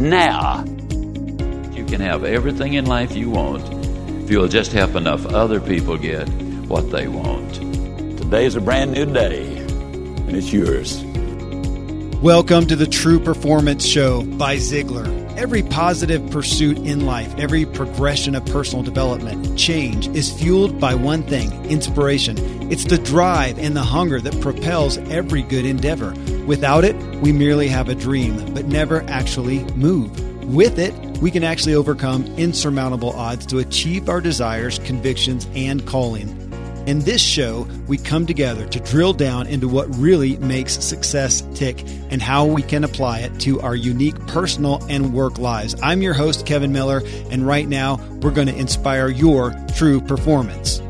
now. You can have everything in life you want if you'll just help enough other people get what they want. Today's a brand new day, and it's yours. Welcome to the True Performance Show by Ziglar. Every positive pursuit in life, every progression of personal development, change is fueled by one thing inspiration. It's the drive and the hunger that propels every good endeavor. Without it, we merely have a dream, but never actually move. With it, we can actually overcome insurmountable odds to achieve our desires, convictions, and calling. In this show, we come together to drill down into what really makes success tick and how we can apply it to our unique personal and work lives. I'm your host, Kevin Miller, and right now we're going to inspire your true performance.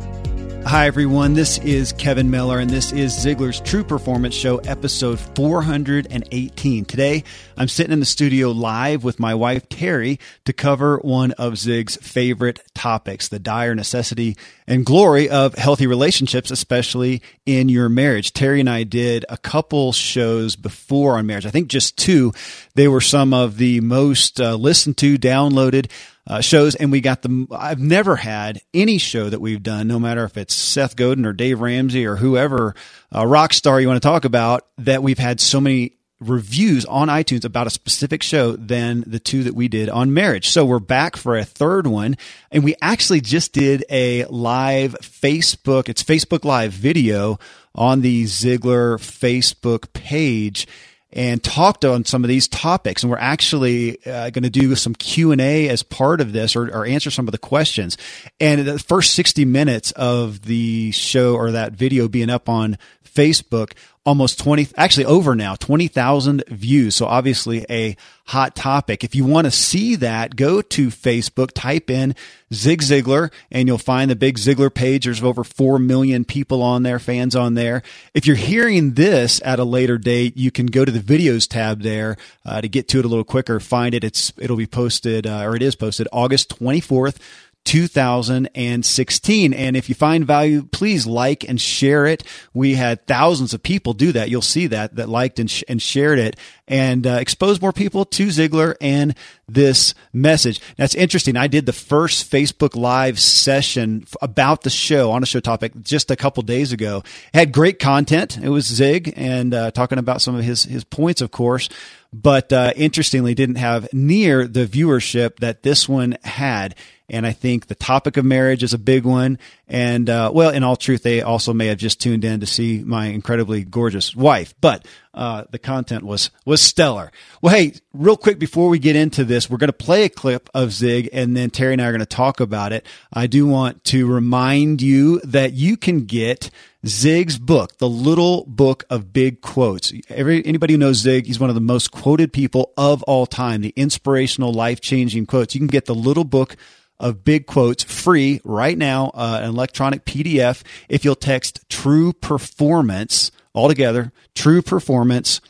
Hi, everyone. This is Kevin Miller, and this is Ziglar's True Performance Show, episode 418. Today, I'm sitting in the studio live with my wife, Teri, to cover one of Zig's favorite topics the dire necessity and glory of healthy relationships, especially in your marriage. Teri and I did a couple shows before on marriage. I think just two. They were some of the most uh, listened to, downloaded uh, shows, and we got the. I've never had any show that we've done, no matter if it's Seth Godin or Dave Ramsey or whoever, uh, rock star you want to talk about, that we've had so many reviews on iTunes about a specific show than the two that we did on marriage. So we're back for a third one, and we actually just did a live Facebook. It's Facebook Live video on the Ziglar Facebook page and talked on some of these topics and we're actually uh, going to do some q&a as part of this or, or, answer some of the questions. And the first 60 minutes of the show or that video being up on facebook almost 20 actually over now 20,000 views. So obviously a hot topic. If you want to see that go to facebook type in Zig Ziglar and you'll find the big Ziglar page. There's over 4 million people on there fans on there. If you're hearing this at a later date you can go to the videos tab there uh, to get to it a little quicker. Find it. It's it'll be posted uh, or it is posted August 24th 2016. And if you find value, please like and share it. We had thousands of people do that. You'll see that, that liked and, sh- and shared it and uh, expose more people to Ziglar and this message. That's interesting. I did the first Facebook Live session about the show on a show topic just a couple days ago. It had great content. It was Zig and uh, talking about some of his, his points, of course but uh, interestingly didn't have near the viewership that this one had. And I think the topic of marriage is a big one. And, uh, well, in all truth, they also may have just tuned in to see my incredibly gorgeous wife, but, uh, the content was, was stellar. Well, hey, real quick before we get into this, we're going to play a clip of Zig and then Teri and I are going to talk about it. I do want to remind you that you can get Zig's book, The Little Book of Big Quotes. Every, anybody who knows Zig, he's one of the most quoted people of all time, the inspirational, life changing quotes. You can get the little book of big quotes free right now, uh, an electronic PDF. If you'll text true performance altogether, true performance,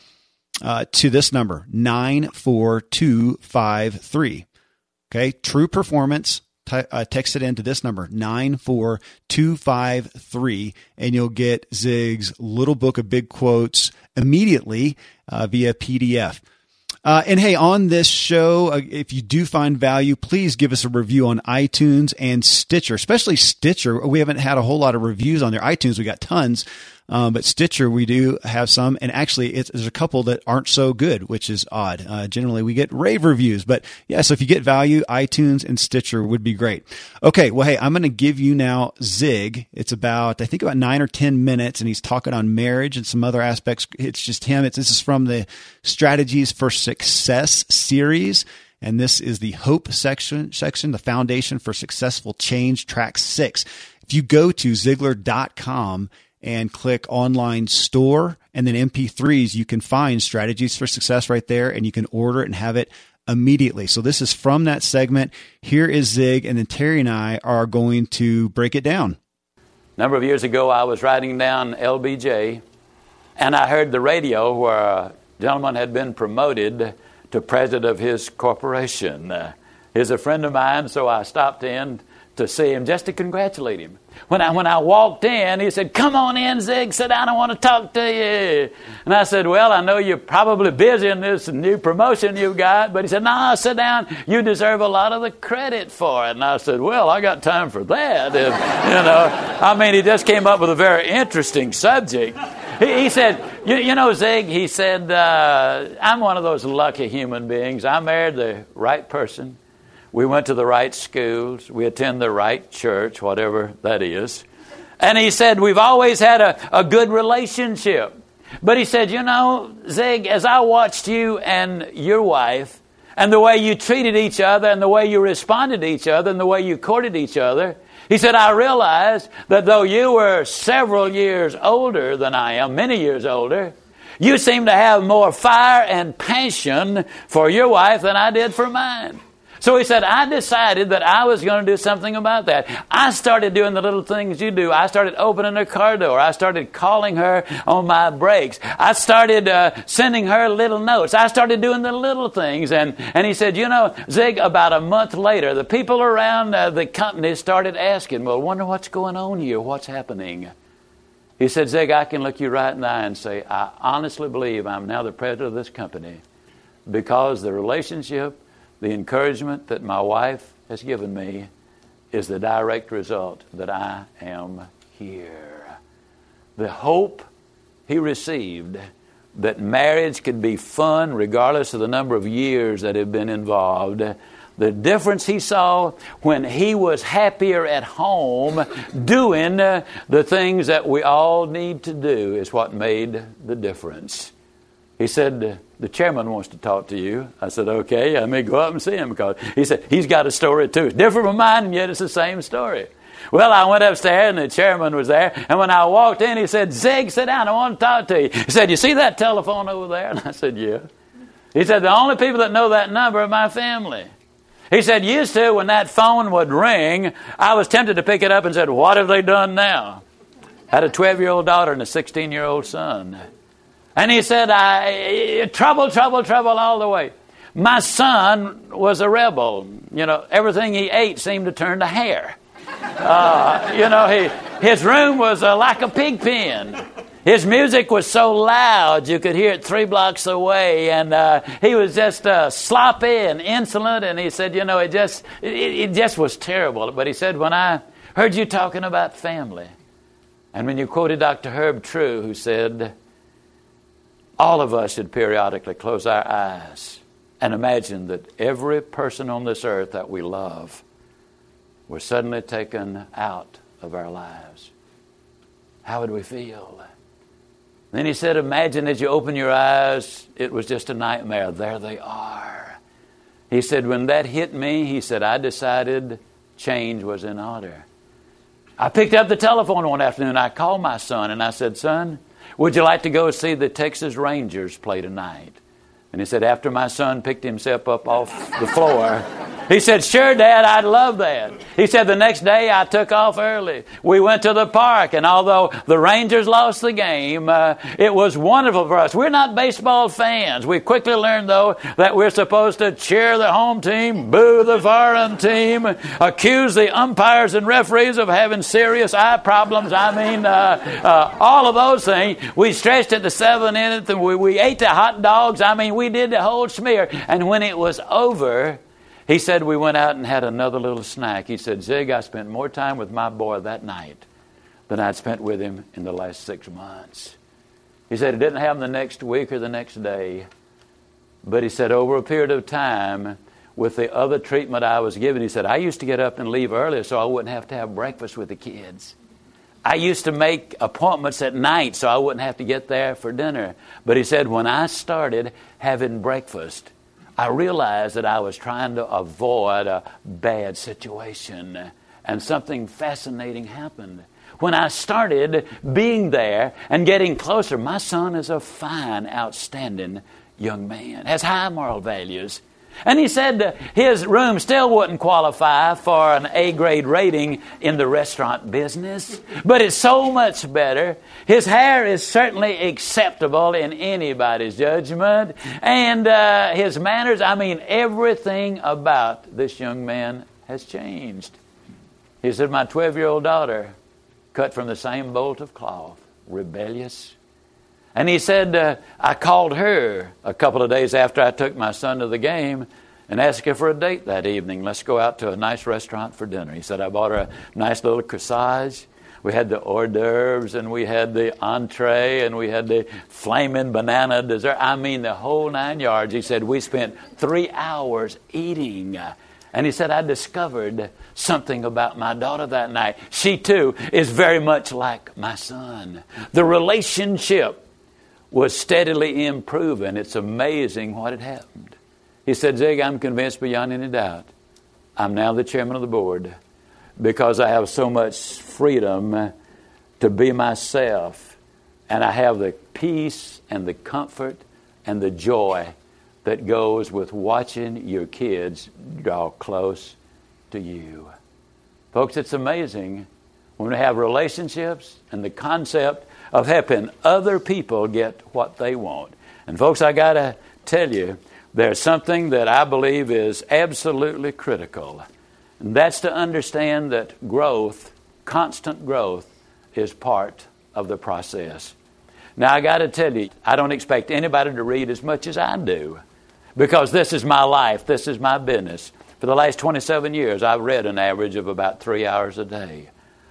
uh, to this number, 94253. Okay. True performance. Uh, text it into this number 94253 and you'll get Zig's little book of big quotes immediately uh, via PDF. Uh, and hey, on this show, uh, if you do find value, please give us a review on iTunes and Stitcher, especially Stitcher. We haven't had a whole lot of reviews on there. iTunes, we got tons. Um, but Stitcher, we do have some, and actually, there's a couple that aren't so good, which is odd. Uh, generally, we get rave reviews, but yeah. So if you get value, iTunes and Stitcher would be great. Okay, well, hey, I'm going to give you now Zig. It's about I think about nine or ten minutes, and he's talking on marriage and some other aspects. It's just him. It's this is from the Strategies for Success series. And this is the hope section, section, the foundation for successful change track six. If you go to Ziglar.com and click online store and then MP3s, you can find strategies for success right there and you can order it and have it immediately. So this is from that segment. Here is Zig, and then Teri and I are going to break it down. A number of years ago, I was riding down LBJ, and I heard the radio where a gentleman had been promoted to president of his corporation. Uh, he's a friend of mine, so I stopped in to see him just to congratulate him. When I, when I walked in, he said, Come on in, Zig, sit down, I want to talk to you. And I said, Well, I know you're probably busy in this new promotion you've got. But he said, Nah, sit down, you deserve a lot of the credit for it. And I said, Well, I got time for that. If, you know, I mean, he just came up with a very interesting subject. He, he said, you, you, know, Zig, he said, uh, I'm one of those lucky human beings. I married the right person. We went to the right schools. We attend the right church, whatever that is. And he said, We've always had a, a good relationship. But he said, You know, Zig, as I watched you and your wife, and the way you treated each other, and the way you responded to each other, and the way you courted each other, he said, I realized that though you were several years older than I am, many years older, you seem to have more fire and passion for your wife than I did for mine. So he said, I decided that I was going to do something about that. I started doing the little things you do. I started opening her car door. I started calling her on my breaks. I started uh, sending her little notes. I started doing the little things. And, and he said, You know, Zig, about a month later, the people around uh, the company started asking, Well, wonder what's going on here? What's happening? He said, Zig, I can look you right in the eye and say, I honestly believe I'm now the president of this company because the relationship the encouragement that my wife has given me is the direct result that I am here. The hope he received that marriage could be fun regardless of the number of years that have been involved. The difference he saw when he was happier at home doing the things that we all need to do is what made the difference. He said, The chairman wants to talk to you. I said, Okay, I may go up and see him because he said, He's got a story too. It's different from mine, and yet it's the same story. Well, I went upstairs and the chairman was there. And when I walked in, he said, Zig, sit down. I want to talk to you. He said, You see that telephone over there? And I said, Yeah. He said, The only people that know that number are my family. He said, Used to, when that phone would ring, I was tempted to pick it up and said, What have they done now? Had a 12 year old daughter and a 16 year old son. And he said, I, trouble, trouble, trouble all the way. My son was a rebel. You know, everything he ate seemed to turn to hair. Uh, you know, he, his room was uh, like a pig pen. His music was so loud you could hear it three blocks away, and uh, he was just uh, sloppy and insolent. And he said, you know, it just it, it just was terrible. But he said, when I heard you talking about family, and when you quoted Dr. Herb True, who said, all of us should periodically close our eyes and imagine that every person on this earth that we love was suddenly taken out of our lives. How would we feel? Then he said, Imagine as you open your eyes, it was just a nightmare. There they are. He said, When that hit me, he said, I decided change was in order. I picked up the telephone one afternoon. I called my son and I said, Son, would you like to go see the Texas Rangers play tonight? And he said, After my son picked himself up off the floor, he said, Sure, Dad, I'd love that. He said, The next day I took off early. We went to the park, and although the Rangers lost the game, uh, it was wonderful for us. We're not baseball fans. We quickly learned, though, that we're supposed to cheer the home team, boo the foreign team, accuse the umpires and referees of having serious eye problems. I mean, uh, uh, all of those things. We stretched at the seven innings, and we, we ate the hot dogs. I mean, we did the whole smear. And when it was over, he said we went out and had another little snack. He said, Zig, I spent more time with my boy that night than I'd spent with him in the last six months. He said it didn't happen the next week or the next day, but he said over a period of time, with the other treatment I was given, he said, I used to get up and leave earlier so I wouldn't have to have breakfast with the kids. I used to make appointments at night so I wouldn't have to get there for dinner. But he said, when I started having breakfast, I realized that I was trying to avoid a bad situation, and something fascinating happened. When I started being there and getting closer, my son is a fine, outstanding young man, has high moral values. And he said his room still wouldn't qualify for an A grade rating in the restaurant business, but it's so much better. His hair is certainly acceptable in anybody's judgment, and uh, his manners I mean, everything about this young man has changed. He said, My 12 year old daughter, cut from the same bolt of cloth, rebellious, and he said, uh, I called her a couple of days after I took my son to the game and asked her for a date that evening. Let's go out to a nice restaurant for dinner. He said, I bought her a nice little corsage. We had the hors d'oeuvres and we had the entree and we had the flaming banana dessert. I mean, the whole nine yards. He said, We spent three hours eating. And he said, I discovered something about my daughter that night. She too is very much like my son. The relationship was steadily improving. It's amazing what had happened. He said, Zig, I'm convinced beyond any doubt. I'm now the chairman of the board because I have so much freedom to be myself, and I have the peace and the comfort and the joy that goes with watching your kids draw close to you. Folks, it's amazing when we have relationships and the concept of helping other people get what they want. And, folks, I got to tell you, there's something that I believe is absolutely critical. And that's to understand that growth, constant growth, is part of the process. Now, I got to tell you, I don't expect anybody to read as much as I do because this is my life, this is my business. For the last 27 years, I've read an average of about three hours a day.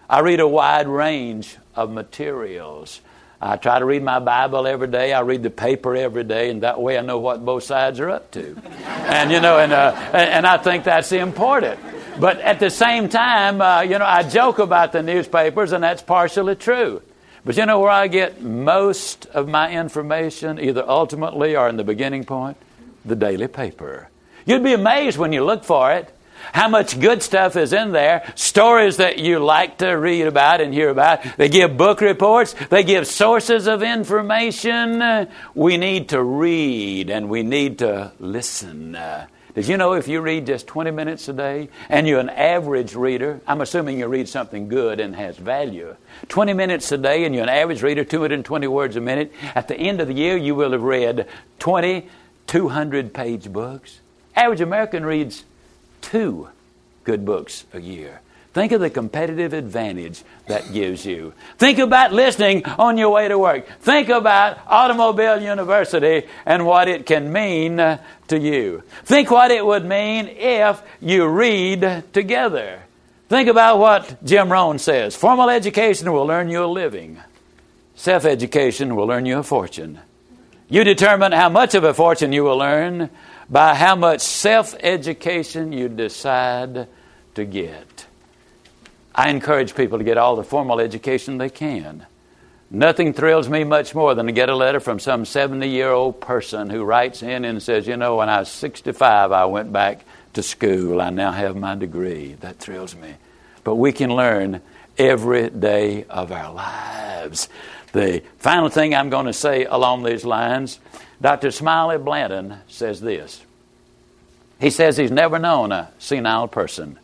I read a wide range of materials. I try to read my Bible every day. I read the paper every day, and that way I know what both sides are up to. and you know, and uh, and I think that's important. But at the same time, uh, you know, I joke about the newspapers, and that's partially true. But you know where I get most of my information, either ultimately or in the beginning point? The daily paper. You'd be amazed when you look for it how much good stuff is in there, stories that you like to read about and hear about. They give book reports, they give sources of information. We need to read and we need to listen. Did you know if you read just 20 minutes a day and you're an average reader, I'm assuming you read something good and has value. 20 minutes a day and you're an average reader, 220 words a minute, at the end of the year you will have read 20 200 page books. Average American reads two good books a year. Think of the competitive advantage that gives you. Think about listening on your way to work. Think about Automobile University and what it can mean to you. Think what it would mean if you read together. Think about what Jim Rohn says formal education will earn you a living, self education will earn you a fortune. You determine how much of a fortune you will earn by how much self education you decide to get. I encourage people to get all the formal education they can. Nothing thrills me much more than to get a letter from some 70 year old person who writes in and says, You know, when I was 65, I went back to school. I now have my degree. That thrills me. But we can learn every day of our lives. The final thing I'm going to say along these lines Dr. Smiley Blanton says this. He says he's never known a senile person,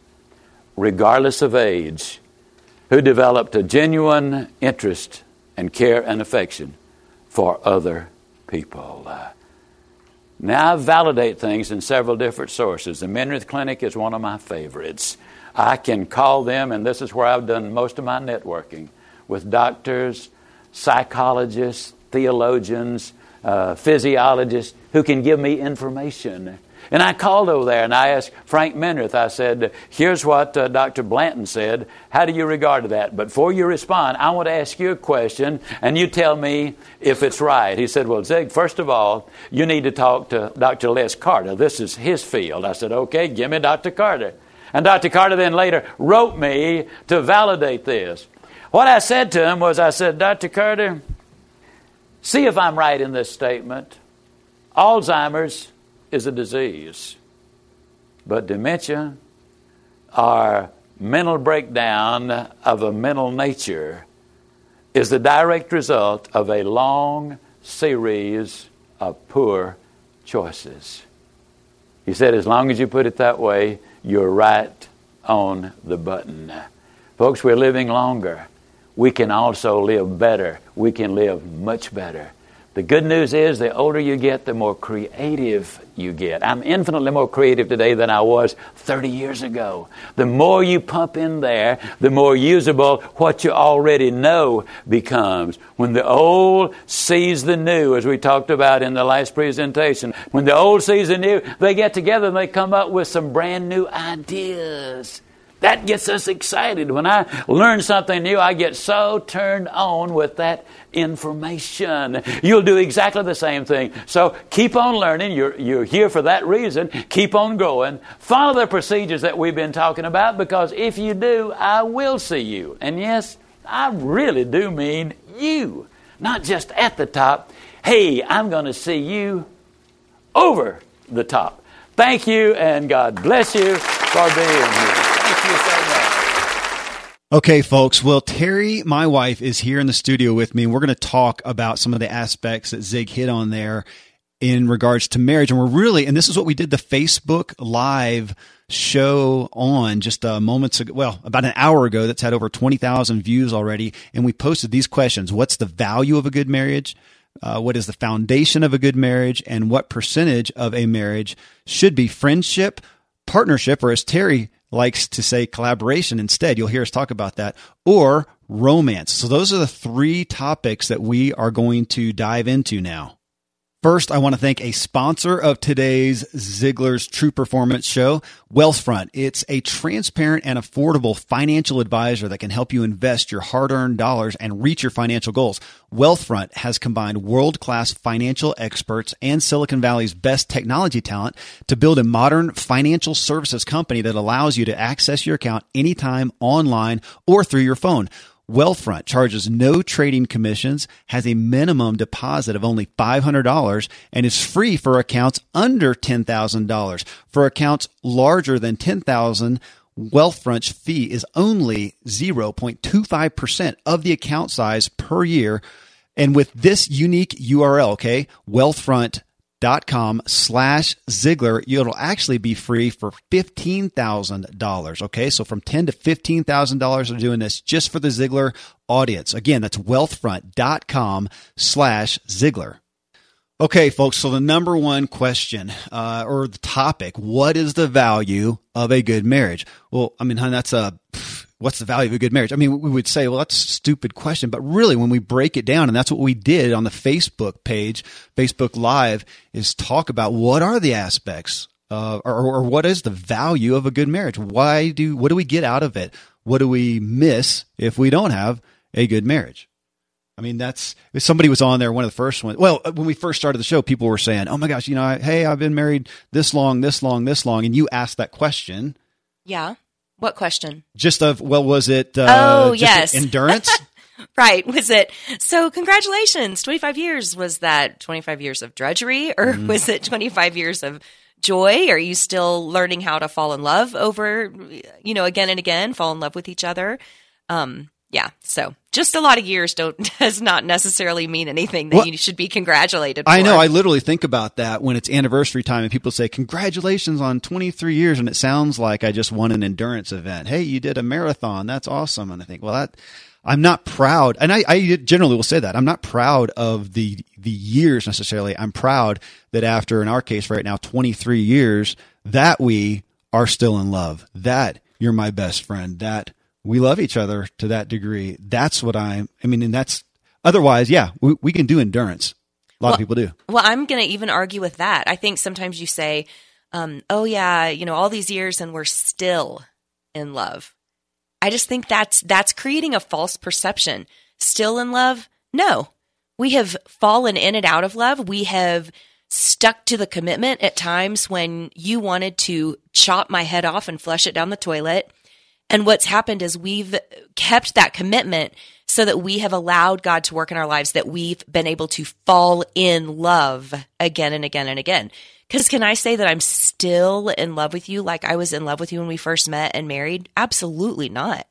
regardless of age, who developed a genuine interest and care and affection for other people. Now, I validate things in several different sources. The Minirth Clinic is one of my favorites. I can call them, and this is where I've done most of my networking with doctors, psychologists, theologians, uh, physiologists who can give me information. And I called over there and I asked Frank Minirth, I said, Here's what uh, Dr. Blanton said. How do you regard that? But before you respond, I want to ask you a question and you tell me if it's right. He said, Well, Zig, first of all, you need to talk to Dr. Les Carter. This is his field. I said, Okay, give me Dr. Carter. And Dr. Carter then later wrote me to validate this. What I said to him was, I said, Dr. Carter, See if I'm right in this statement. Alzheimer's is a disease, but dementia or mental breakdown of a mental nature is the direct result of a long series of poor choices. He said, as long as you put it that way, you're right on the button. Folks, we're living longer. We can also live better. We can live much better. The good news is the older you get, the more creative you get. I'm infinitely more creative today than I was 30 years ago. The more you pump in there, the more usable what you already know becomes. When the old sees the new, as we talked about in the last presentation, when the old sees the new, they get together and they come up with some brand new ideas. That gets us excited. When I learn something new, I get so turned on with that information. You'll do exactly the same thing. So keep on learning. You're, you're here for that reason. Keep on growing. Follow the procedures that we've been talking about because if you do, I will see you. And yes, I really do mean you, not just at the top. Hey, I'm going to see you over the top. Thank you, and God bless you for being here. Thank you so much. Okay, folks. Well, Teri, my wife, is here in the studio with me, and we're going to talk about some of the aspects that Zig hit on there in regards to marriage. And we're really, and this is what we did the Facebook Live show on just uh, moments ago, well, about an hour ago, that's had over 20,000 views already. And we posted these questions What's the value of a good marriage? Uh, what is the foundation of a good marriage? And what percentage of a marriage should be friendship, partnership, or as Teri likes to say collaboration instead. You'll hear us talk about that or romance. So those are the three topics that we are going to dive into now. First, I want to thank a sponsor of today's Ziglar's True Performance Show, Wealthfront. It's a transparent and affordable financial advisor that can help you invest your hard earned dollars and reach your financial goals. Wealthfront has combined world class financial experts and Silicon Valley's best technology talent to build a modern financial services company that allows you to access your account anytime online or through your phone. Wealthfront charges no trading commissions, has a minimum deposit of only $500, and is free for accounts under $10,000. For accounts larger than 10,000, Wealthfront's fee is only 0.25% of the account size per year. And with this unique URL, okay, Wealthfront com slash Ziglar, it'll actually be free for $15,000. Okay. So from ten to $15,000 are doing this just for the Ziglar audience. Again, that's wealthfront.com slash Ziglar. Okay, folks. So the number one question, uh, or the topic, what is the value of a good marriage? Well, I mean, that's a, what's the value of a good marriage? I mean, we would say, well, that's a stupid question, but really when we break it down, and that's what we did on the Facebook page, Facebook Live, is talk about what are the aspects, uh, or, or what is the value of a good marriage? Why do, what do we get out of it? What do we miss if we don't have a good marriage? I mean, that's if somebody was on there, one of the first ones. Well, when we first started the show, people were saying, "Oh my gosh, you know, I, hey, I've been married this long, this long, this long," and you asked that question. Yeah. What question? Just of well, was it? Uh, oh yes, endurance. right. Was it? So congratulations, twenty five years. Was that twenty five years of drudgery, or mm. was it twenty five years of joy? Are you still learning how to fall in love over, you know, again and again, fall in love with each other? Um, yeah. So just a lot of years don't does not necessarily mean anything that well, you should be congratulated. For. I know. I literally think about that when it's anniversary time and people say congratulations on 23 years, and it sounds like I just won an endurance event. Hey, you did a marathon. That's awesome. And I think, well, that I'm not proud, and I, I generally will say that I'm not proud of the the years necessarily. I'm proud that after, in our case, right now, 23 years, that we are still in love. That you're my best friend. That we love each other to that degree. That's what I'm, I mean, and that's otherwise, yeah, we, we can do endurance. A lot well, of people do. Well, I'm going to even argue with that. I think sometimes you say, um, oh, yeah, you know, all these years and we're still in love. I just think that's that's creating a false perception. Still in love? No. We have fallen in and out of love. We have stuck to the commitment at times when you wanted to chop my head off and flush it down the toilet. And what's happened is we've kept that commitment so that we have allowed God to work in our lives, that we've been able to fall in love again and again and again. Because can I say that I'm still in love with you like I was in love with you when we first met and married? Absolutely not.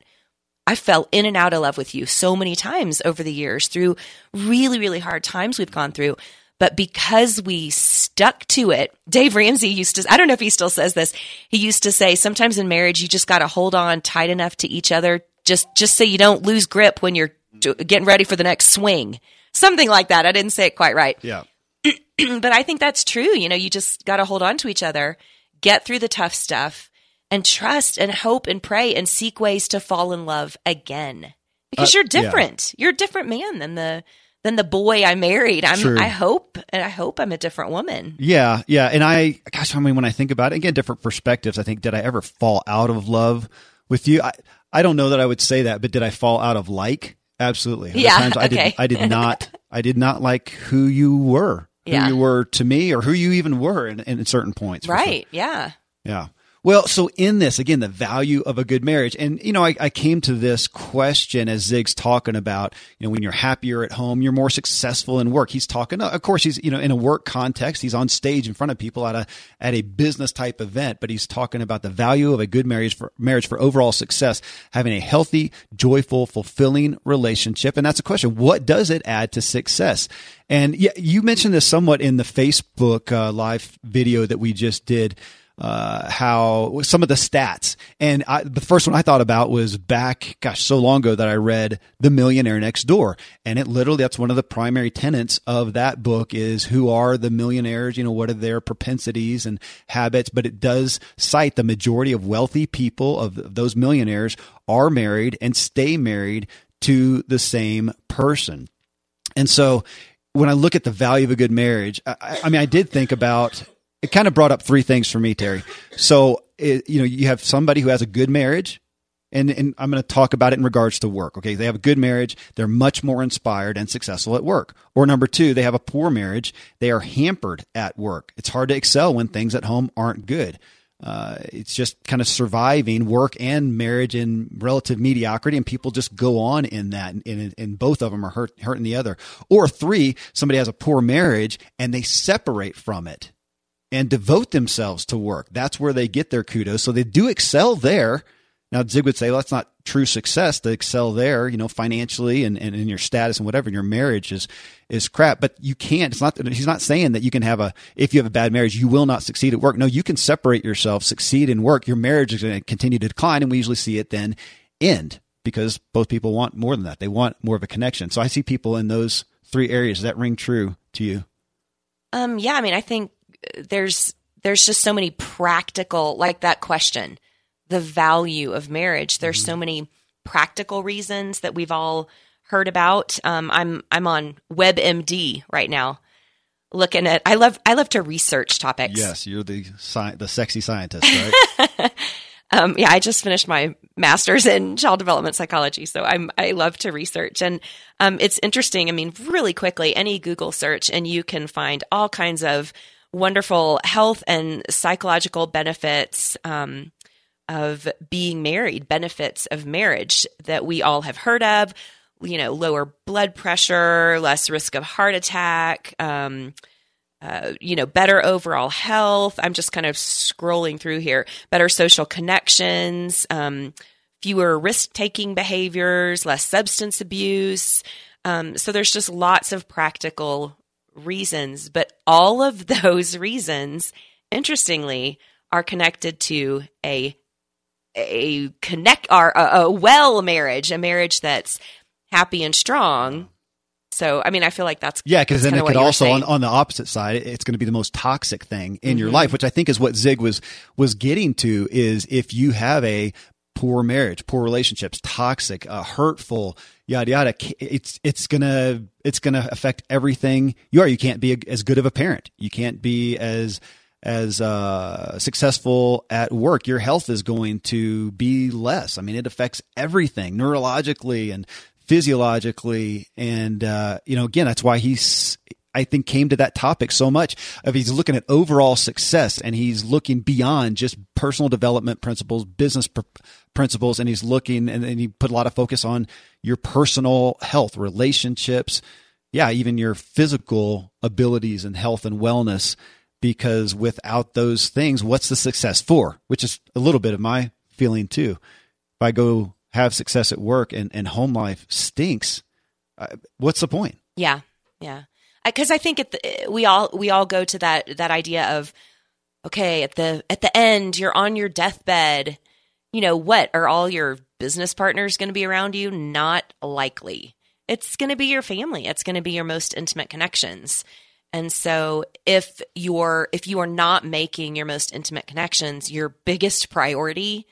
I fell in and out of love with you so many times over the years through really, really hard times we've gone through. But because we stuck to it. Dave Ramsey used to, I don't know if he still says this. He used to say sometimes in marriage, you just got to hold on tight enough to each other just, just so you don't lose grip when you're getting ready for the next swing. Something like that. I didn't say it quite right. Yeah. but I think that's true. You know, you just got to hold on to each other, get through the tough stuff, and trust and hope and pray and seek ways to fall in love again because Uh, you're different. You're a different man than the than the boy I married. I'm. True. I hope and I hope I'm a different woman. Yeah, yeah. And I, gosh, I mean, when I think about it, again, different perspectives. I think, did I ever fall out of love with you? I, I don't know that I would say that, but did I fall out of like? Absolutely. Other Yeah, times I okay. did. I did not. I did not like who you were, who Yeah. you were to me, or who you even were in, in certain points. for sure. Right? Yeah. Yeah. Well, so in this, again, the value of a good marriage. And, you know, I, I came to this question as Zig's talking about, you know, when you're happier at home, you're more successful in work. He's talking, of course, he's, you know, in a work context, he's on stage in front of people at a, at a business type event, but he's talking about the value of a good marriage for marriage for overall success, having a healthy, joyful, fulfilling relationship. And that's a question. What does it add to success? And yeah, you mentioned this somewhat in the Facebook uh, live video that we just did uh, how some of the stats. And I, the first one I thought about was back, gosh, so long ago that I read The Millionaire Next Door. And it literally, that's one of the primary tenets of that book is who are the millionaires? You know, what are their propensities and habits? But it does cite the majority of wealthy people of those millionaires are married and stay married to the same person. And so when I look at the value of a good marriage, I, I mean, I did think about it kind of brought up three things for me, Teri. So, it, you know, you have somebody who has a good marriage, and, and I'm going to talk about it in regards to work. Okay. They have a good marriage. They're much more inspired and successful at work. Or number two, they have a poor marriage. They are hampered at work. It's hard to excel when things at home aren't good. Uh, it's just kind of surviving work and marriage in relative mediocrity, and people just go on in that, and, and, and both of them are hurt, hurting the other. Or three, somebody has a poor marriage and they separate from it and devote themselves to work. That's where they get their kudos. So they do excel there. Now, Zig would say, well, that's not true success to excel there, you know, financially and, and in your status and whatever. And your marriage is, is crap, but you can't, it's not, he's not saying that you can have a, if you have a bad marriage, you will not succeed at work. No, you can separate yourself, succeed in work. Your marriage is going to continue to decline. And we usually see it then end because both people want more than that. They want more of a connection. So I see people in those three areas. Does that ring true to you? Um, yeah, I mean, I think there's there's just so many practical, like that question, the value of marriage. There's so many practical reasons that we've all heard about. Um, I'm I'm on WebMD right now, looking at. I love I love to research topics. Yes, you're the sci- the sexy scientist, right? Um, yeah, I just finished my master's in child development psychology, so I'm I love to research, and um, it's interesting. I mean, really quickly, any Google search, and you can find all kinds of wonderful health and psychological benefits um, of being married, benefits of marriage that we all have heard of. You know, lower blood pressure, less risk of heart attack. Um, uh, you know, better overall health. I'm just kind of scrolling through here. Better social connections, um, fewer risk taking behaviors, less substance abuse. Um, so there's just lots of practical reasons, but all of those reasons, interestingly, are connected to a a connect are a, a well marriage, a marriage that's happy and strong. So, I mean, I feel like that's Yeah, because then it could also on, on the opposite side, it's going to be the most toxic thing in your Mhm. life, which I think is what Zig was was getting to. Is if you have a poor marriage, poor relationships, toxic, uh, hurtful, yada yada, it's it's gonna it's gonna affect everything you are. You can't be a, as good of a parent. You can't be as as uh, successful at work, your health is going to be less. I mean, it affects everything neurologically and physiologically. And, uh, you know, again, that's why he's, I think, came to that topic so much of he's looking at overall success and he's looking beyond just personal development principles, business pr- principles, and he's looking and, and he put a lot of focus on your personal health, relationships, yeah, even your physical abilities and health and wellness. Because without those things, what's the success for? Which is a little bit of my feeling too. If I go have success at work and, and home life stinks, uh, what's the point? Yeah, yeah. Because I think the, we all we all go to that that idea of okay at the at the end you're on your deathbed. You know what? Are all your business partners going to be around you? Not likely. It's going to be your family. It's going to be your most intimate connections. And so if you're if you are not making your most intimate connections your biggest priority,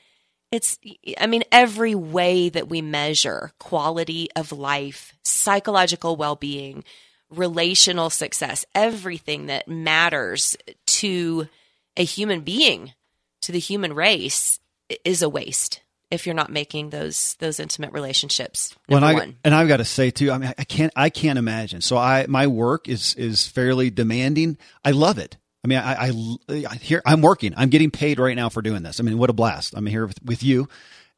it's I mean every way that we measure quality of life, psychological well-being, relational success, everything that matters to a human being, to the human race is a waste if you're not making those those intimate relationships. Well, and, I, one. and I've got to say too. I mean, I can't. I can't imagine. So I my work is is fairly demanding. I love it. I mean, I, I, I here I'm working. I'm getting paid right now for doing this. I mean, what a blast! I'm here with, with you,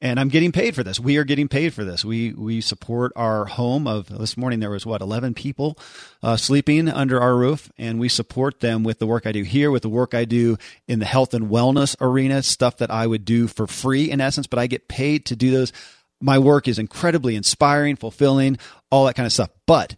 and I'm getting paid for this. We are getting paid for this. We we support our home of this morning. There was what 11 people uh, sleeping under our roof, and we support them with the work I do here, with the work I do in the health and wellness arena, stuff that I would do for free in essence, but I get paid to do those. My work is incredibly inspiring, fulfilling, all that kind of stuff. But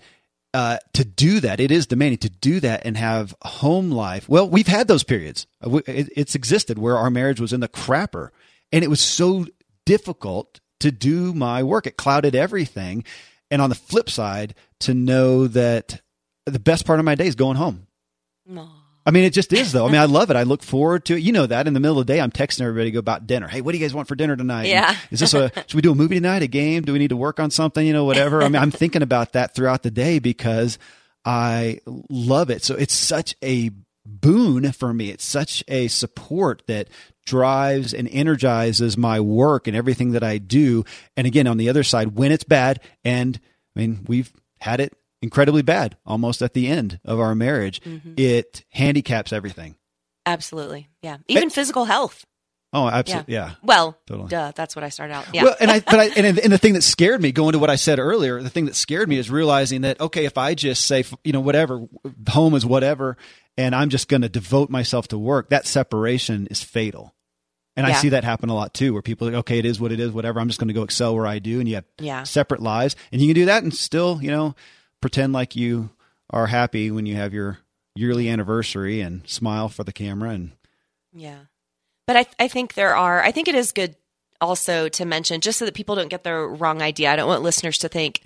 uh, to do that, it is demanding to do that and have home life. Well, we've had those periods. It's existed where our marriage was in the crapper, and it was so difficult to do my work. It clouded everything. And on the flip side, to know that the best part of my day is going home. I mean, it just is though. I mean, I love it. I look forward to it. You know that in the middle of the day, I'm texting everybody go about dinner. Hey, what do you guys want for dinner tonight? Yeah. Is this a, should we do a movie tonight, a game? Do we need to work on something? You know, whatever. I mean, I'm thinking about that throughout the day because I love it. So it's such a boon for me. It's such a support that drives and energizes my work and everything that I do. And again, on the other side, when it's bad, and I mean, we've had it incredibly bad almost at the end of our marriage, mm-hmm. it handicaps everything. Absolutely. Yeah. Even physical health. Oh, absolutely. Yeah. Well, Totally. duh, that's what I started out. Yeah. Well, and I, but I, and, and the thing that scared me, going to what I said earlier, the thing that scared me is realizing that okay, if I just say, you know, whatever, home is whatever, and I'm just going to devote myself to work, that separation is fatal. And I see that happen a lot too, where people are like, okay, it is what it is, whatever. I'm just going to go excel where I do, and you have Yeah. separate lives, and you can do that and still, you know, pretend like you are happy when you have your yearly anniversary and smile for the camera and Yeah. But I, I think there are, I think it is good also to mention, just so that people don't get the wrong idea. I don't want listeners to think,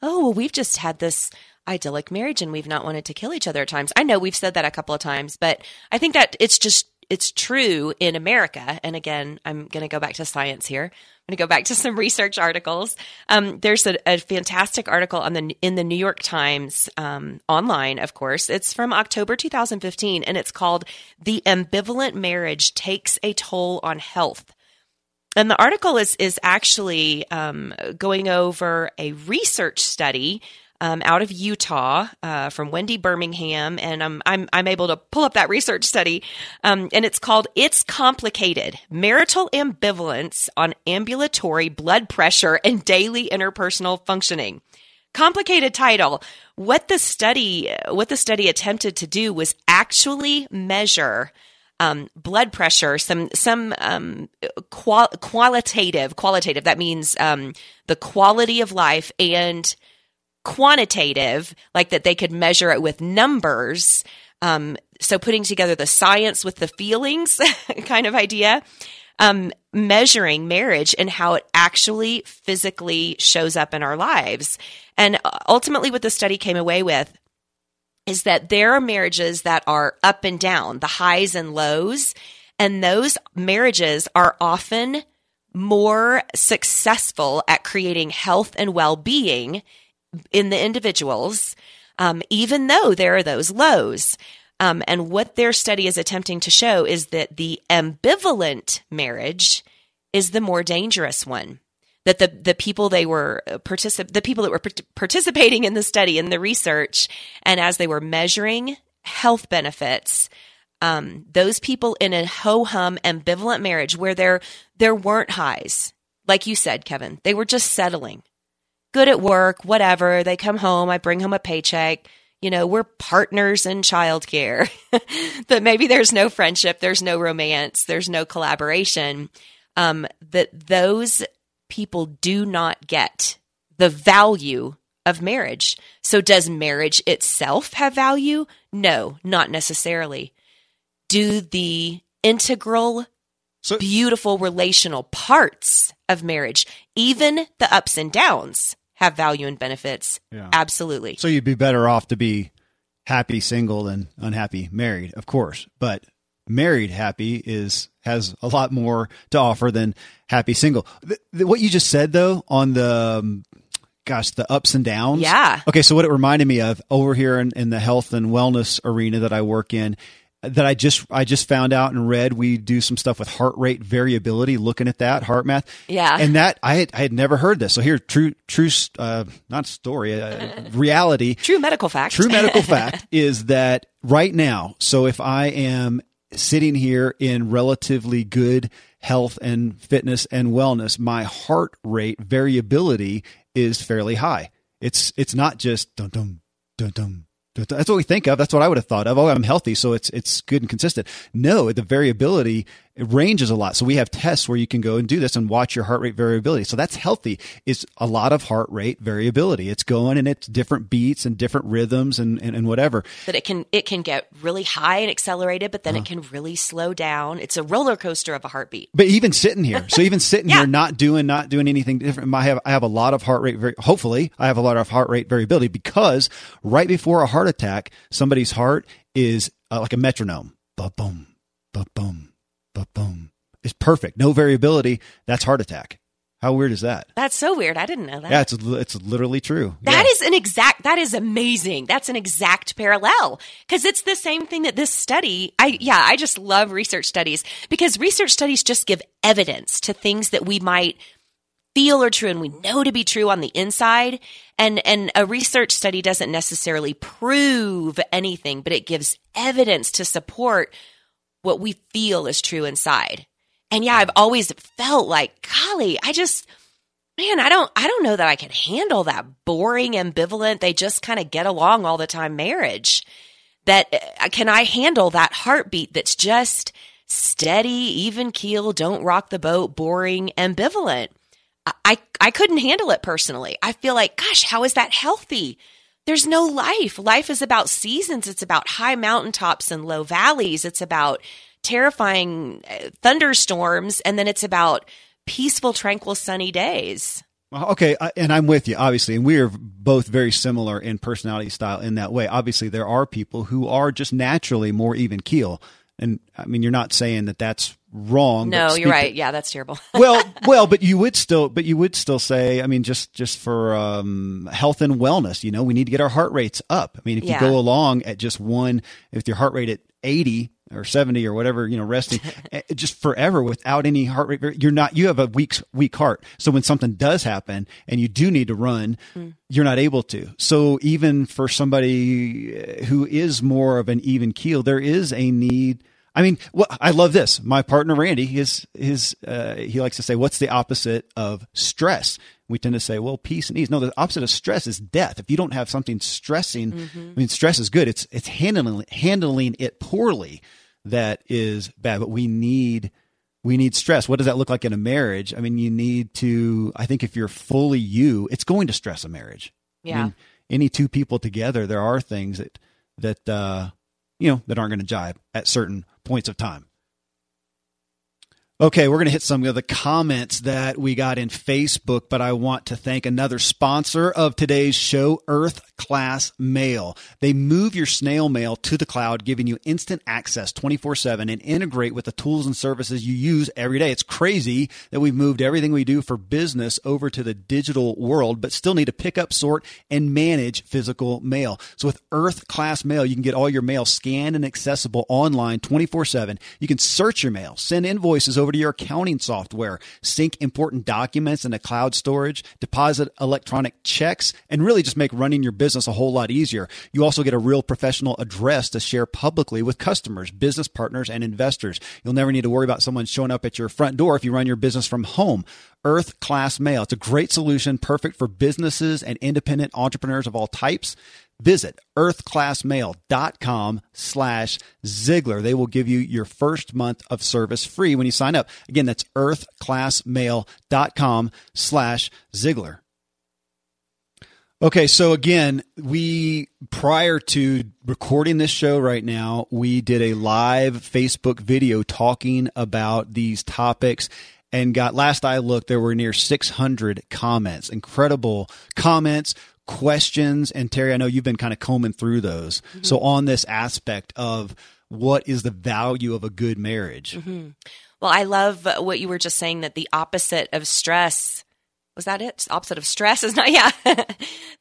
oh, well, we've just had this idyllic marriage and we've not wanted to kill each other at times. I know we've said that a couple of times, but I think that it's just, it's true in America. And again, I'm going to go back to science here. I'm going to go back to some research articles. Um, there's a, a fantastic article on the in the New York Times um, online, of course. It's from October 2015, and it's called "The Ambivalent Marriage Takes a Toll on Health." And the article is is actually um, going over a research study um, out of Utah uh, from Wendy Birmingham, and I'm I'm I'm able to pull up that research study, um, and it's called "It's Complicated: Marital Ambivalence on Ambulatory Blood Pressure and Daily Interpersonal Functioning." Complicated title. What the study what the study attempted to do was actually measure um, blood pressure, some some um, qual- qualitative qualitative. That means um, the quality of life and quantitative, like that they could measure it with numbers. Um, so putting together the science with the feelings kind of idea. Um, measuring marriage and how it actually physically shows up in our lives. And ultimately, what the study came away with is that there are marriages that are up and down, the highs and lows, and those marriages are often more successful at creating health and well-being in the individuals, um, even though there are those lows. Um, and what their study is attempting to show is that the ambivalent marriage is the more dangerous one. That the the people they were particip- the people that were part- participating in the study in the research, and as they were measuring health benefits, um, those people in a ho hum ambivalent marriage where there there weren't highs, like you said, Kevin, they were just settling good at work, whatever. They come home, I bring home a paycheck. You know, we're partners in childcare. that maybe there's no friendship, there's no romance, there's no collaboration. Um, that those people do not get the value of marriage. So does marriage itself have value? No, not necessarily. Do the integral So beautiful relational parts of marriage, even the ups and downs, have value and benefits. Yeah. Absolutely. So you'd be better off to be happy single than unhappy married, of course. But married happy is has a lot more to offer than happy single. Th- th- what you just said though on the um, gosh, the ups and downs. Yeah. Okay, so what it reminded me of over here in, in the health and wellness arena that I work in that I just I just found out and read we do some stuff with heart rate variability looking at that heart math Yeah. and that I had, I had never heard this so here true true uh, not story uh, reality True medical fact. True medical fact is that right now, so if I am sitting here in relatively good health and fitness and wellness, my heart rate variability is fairly high. It's it's not just dum dum dum dum. That's what we think of. That's what I would have thought of. Oh, I'm healthy, so it's it's good and consistent. No, the variability it ranges a lot. So we have tests where you can go and do this and watch your heart rate variability. So that's healthy. It's a lot of heart rate variability. It's going and it's different beats and different rhythms and, and, and whatever. that it can it can get really high and accelerated, but then Uh-huh. it can really slow down. It's a roller coaster of a heartbeat. But even sitting here, so even sitting Yeah. here, not doing, not doing anything different. I have, I have a lot of heart rate. Vari- hopefully, I have a lot of heart rate variability because right before a heart attack, somebody's heart is uh, like a metronome. Ba boom, ba boom, boom. It's perfect. No variability. That's heart attack. How weird is that? That's so weird. I didn't know that. Yeah, it's it's literally true. That Yeah. is an exact, that is amazing. That's an exact parallel because it's the same thing that this study, I, yeah, I just love research studies because research studies just give evidence to things that we might feel are true and we know to be true on the inside. And, and a research study doesn't necessarily prove anything, but it gives evidence to support what we feel is true inside. And yeah, I've always felt like, golly, I just, man, I don't, I don't know that I can handle that boring, ambivalent. They just kind of get along all the time marriage. That uh, can I handle that heartbeat that's just steady, even keel, don't rock the boat, boring, ambivalent. I, I, I couldn't handle it personally. I feel like, gosh, how is that healthy? There's no life. Life is about seasons. It's about high mountaintops and low valleys. It's about terrifying uh, thunderstorms. And then it's about peaceful, tranquil, sunny days. Okay, and I'm with you, obviously, and we are both very similar in personality style in that way. Obviously, there are people who are just naturally more even keel, and I mean, you're not saying that that's wrong. No, speak- you're right. Yeah, that's terrible. well, well, but you would still, but you would still say, I mean, just just for um, health and wellness, you know, we need to get our heart rates up. I mean, if Yeah. you go along at just one, if your heart rate at 80 or 70 or whatever, you know, resting eh, just forever without any heart rate, you're not, you have a weak, weak heart. So when something does happen and you do need to run, you're not able to. So even for somebody eh, who is more of an even keel, there is a need. I mean, well, I love this. My partner Randy, his his uh, he likes to say, "What's the opposite of stress?" We tend to say, "Well, peace and ease." No, the opposite of stress is death. If you don't have something stressing, I mean, stress is good. It's it's handling handling it poorly that is bad. But we need we need stress. What does that look like in a marriage? I mean, you need to. I think if you're fully you, it's going to stress a marriage. I Yeah. mean, any two people together, there are things that that uh, you know that aren't going to jive at certain points of time. Okay, we're going to hit some of the comments that we got in Facebook, but I want to thank another sponsor of today's show, Earth Class Mail. They move your snail mail to the cloud, giving you instant access 24 7 and integrate with the tools and services you use every day. It's crazy that we've moved everything we do for business over to the digital world, but still need to pick up, sort, and manage physical mail. So with Earth Class Mail, you can get all your mail scanned and accessible online 24 7. You can search your mail, send invoices over to your accounting software, sync important documents into cloud storage, deposit electronic checks, and really just make running your business a whole lot easier. You also get a real professional address to share publicly with customers, business partners, and investors. You'll never need to worry about someone showing up at your front door if you run your business from home. Earth Class Mail. It's a great solution, perfect for businesses and independent entrepreneurs of all types. Visit earthclassmail.com slash Ziglar. They will give you your first month of service free when you sign up. Again, that's earthclassmail.com slash Ziglar. Okay, so again, we prior to recording this show right now, we did a live Facebook video talking about these topics and got last I looked there were near 600 comments. Incredible comments, questions, and Teri, I know you've been kind of combing through those. Mm-hmm. So on this aspect of what is the value of a good marriage? Mm-hmm. Well, I love what you were just saying that the opposite of stress was that it? Opposite of stress is not, yeah.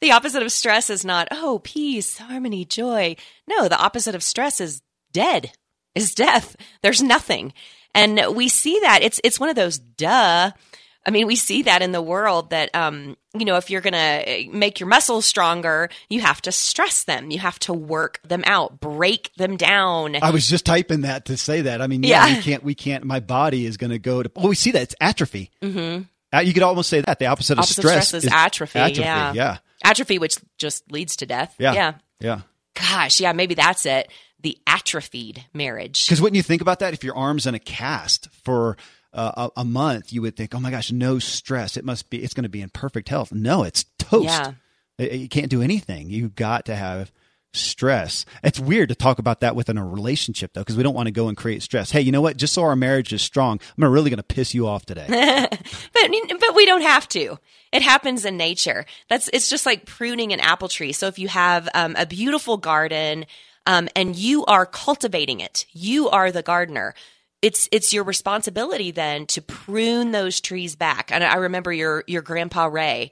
the opposite of stress is not, oh, peace, harmony, joy. No, the opposite of stress is dead, is death. There's nothing. And we see that. It's, it's one of those duh. I mean, we see that in the world that, um, you know, if you're going to make your muscles stronger, you have to stress them. You have to work them out, break them down. I was just typing that to say that. I mean, yeah, yeah. we can't, we can't, my body is going to go to, oh, we see that. It's atrophy. Mm-hmm. Uh, you could almost say that the opposite, opposite of stress, stress is, is atrophy, atrophy. Yeah. Yeah. Atrophy, which just leads to death. Yeah. Yeah. Yeah. Gosh, yeah, maybe that's it. The atrophied marriage. Because wouldn't you think about that? If your arm's in a cast for uh, a, a, month, you would think, oh my gosh, no stress. It must be, it's going to be in perfect health. No, it's toast. Yeah. You can't do anything. You've got to have stress. It's weird to talk about that within a relationship though, because we don't want to go and create stress. Hey, you know what? Just so our marriage is strong, I'm really going to piss you off today. but but we don't have to. It happens in nature. That's it's just like pruning an apple tree. So if you have um, a beautiful garden um, and you are cultivating it, you are the gardener. It's it's your responsibility then to prune those trees back. And I remember your your grandpa Ray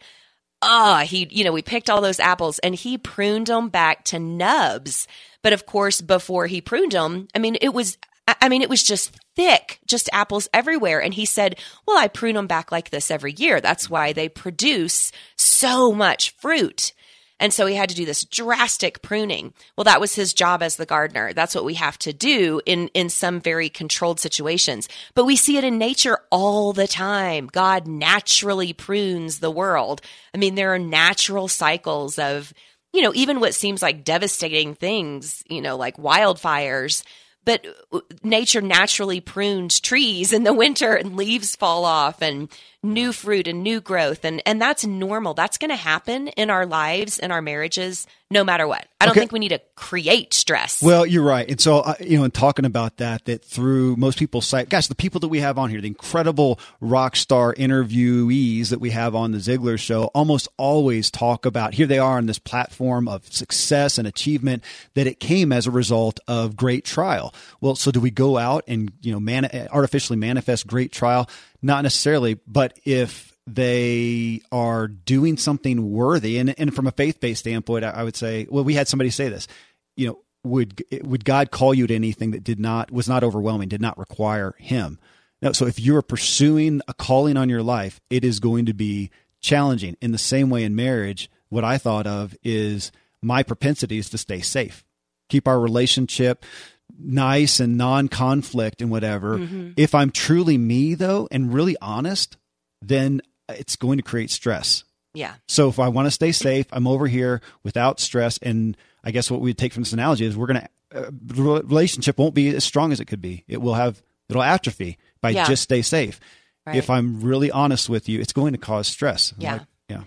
ah, oh, he, you know, we picked all those apples and he pruned them back to nubs. But of course, before he pruned them, I mean, it was, I mean, it was just thick, just apples everywhere. And he said, well, I prune them back like this every year. That's why they produce so much fruit. And so he had to do this drastic pruning. Well, that was his job as the gardener. That's what we have to do in, in some very controlled situations. But we see it in nature all the time. God naturally prunes the world. I mean, there are natural cycles of, you know, even what seems like devastating things, you know, like wildfires but nature naturally prunes trees in the winter and leaves fall off and new fruit and new growth. And and that's normal. That's going to happen in our lives in our marriages no matter what. I don't okay. think we need to create stress. Well you're right. And so uh, you know in talking about that that through most people's site guys the people that we have on here the incredible rock star interviewees that we have on the ziglar show almost always talk about here they are on this platform of success and achievement that it came as a result of great trial. Well so do we go out and you know man, artificially manifest great trial not necessarily, but if they are doing something worthy, and, and from a faith based standpoint, I would say, well, we had somebody say this, you know, would would God call you to anything that did not was not overwhelming, did not require Him? So if you're pursuing a calling on your life, it is going to be challenging. In the same way in marriage, what I thought of is my propensity is to stay safe, keep our relationship nice and non-conflict and whatever. Mm-hmm. If I'm truly me though and really honest, then it's going to create stress. Yeah. So if I want to stay safe, I'm over here without stress and I guess what we take from this analogy is we're going to uh, the relationship won't be as strong as it could be. It will have it'll atrophy by yeah. just stay safe. Right. If I'm really honest with you, it's going to cause stress. Yeah. Like, yeah.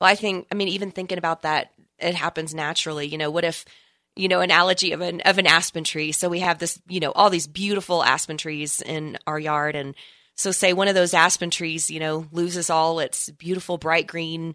Well, I think I mean even thinking about that it happens naturally. You know, what if you know, analogy of an of an aspen tree. So we have this, you know, all these beautiful aspen trees in our yard and so say one of those aspen trees, you know, loses all its beautiful bright green,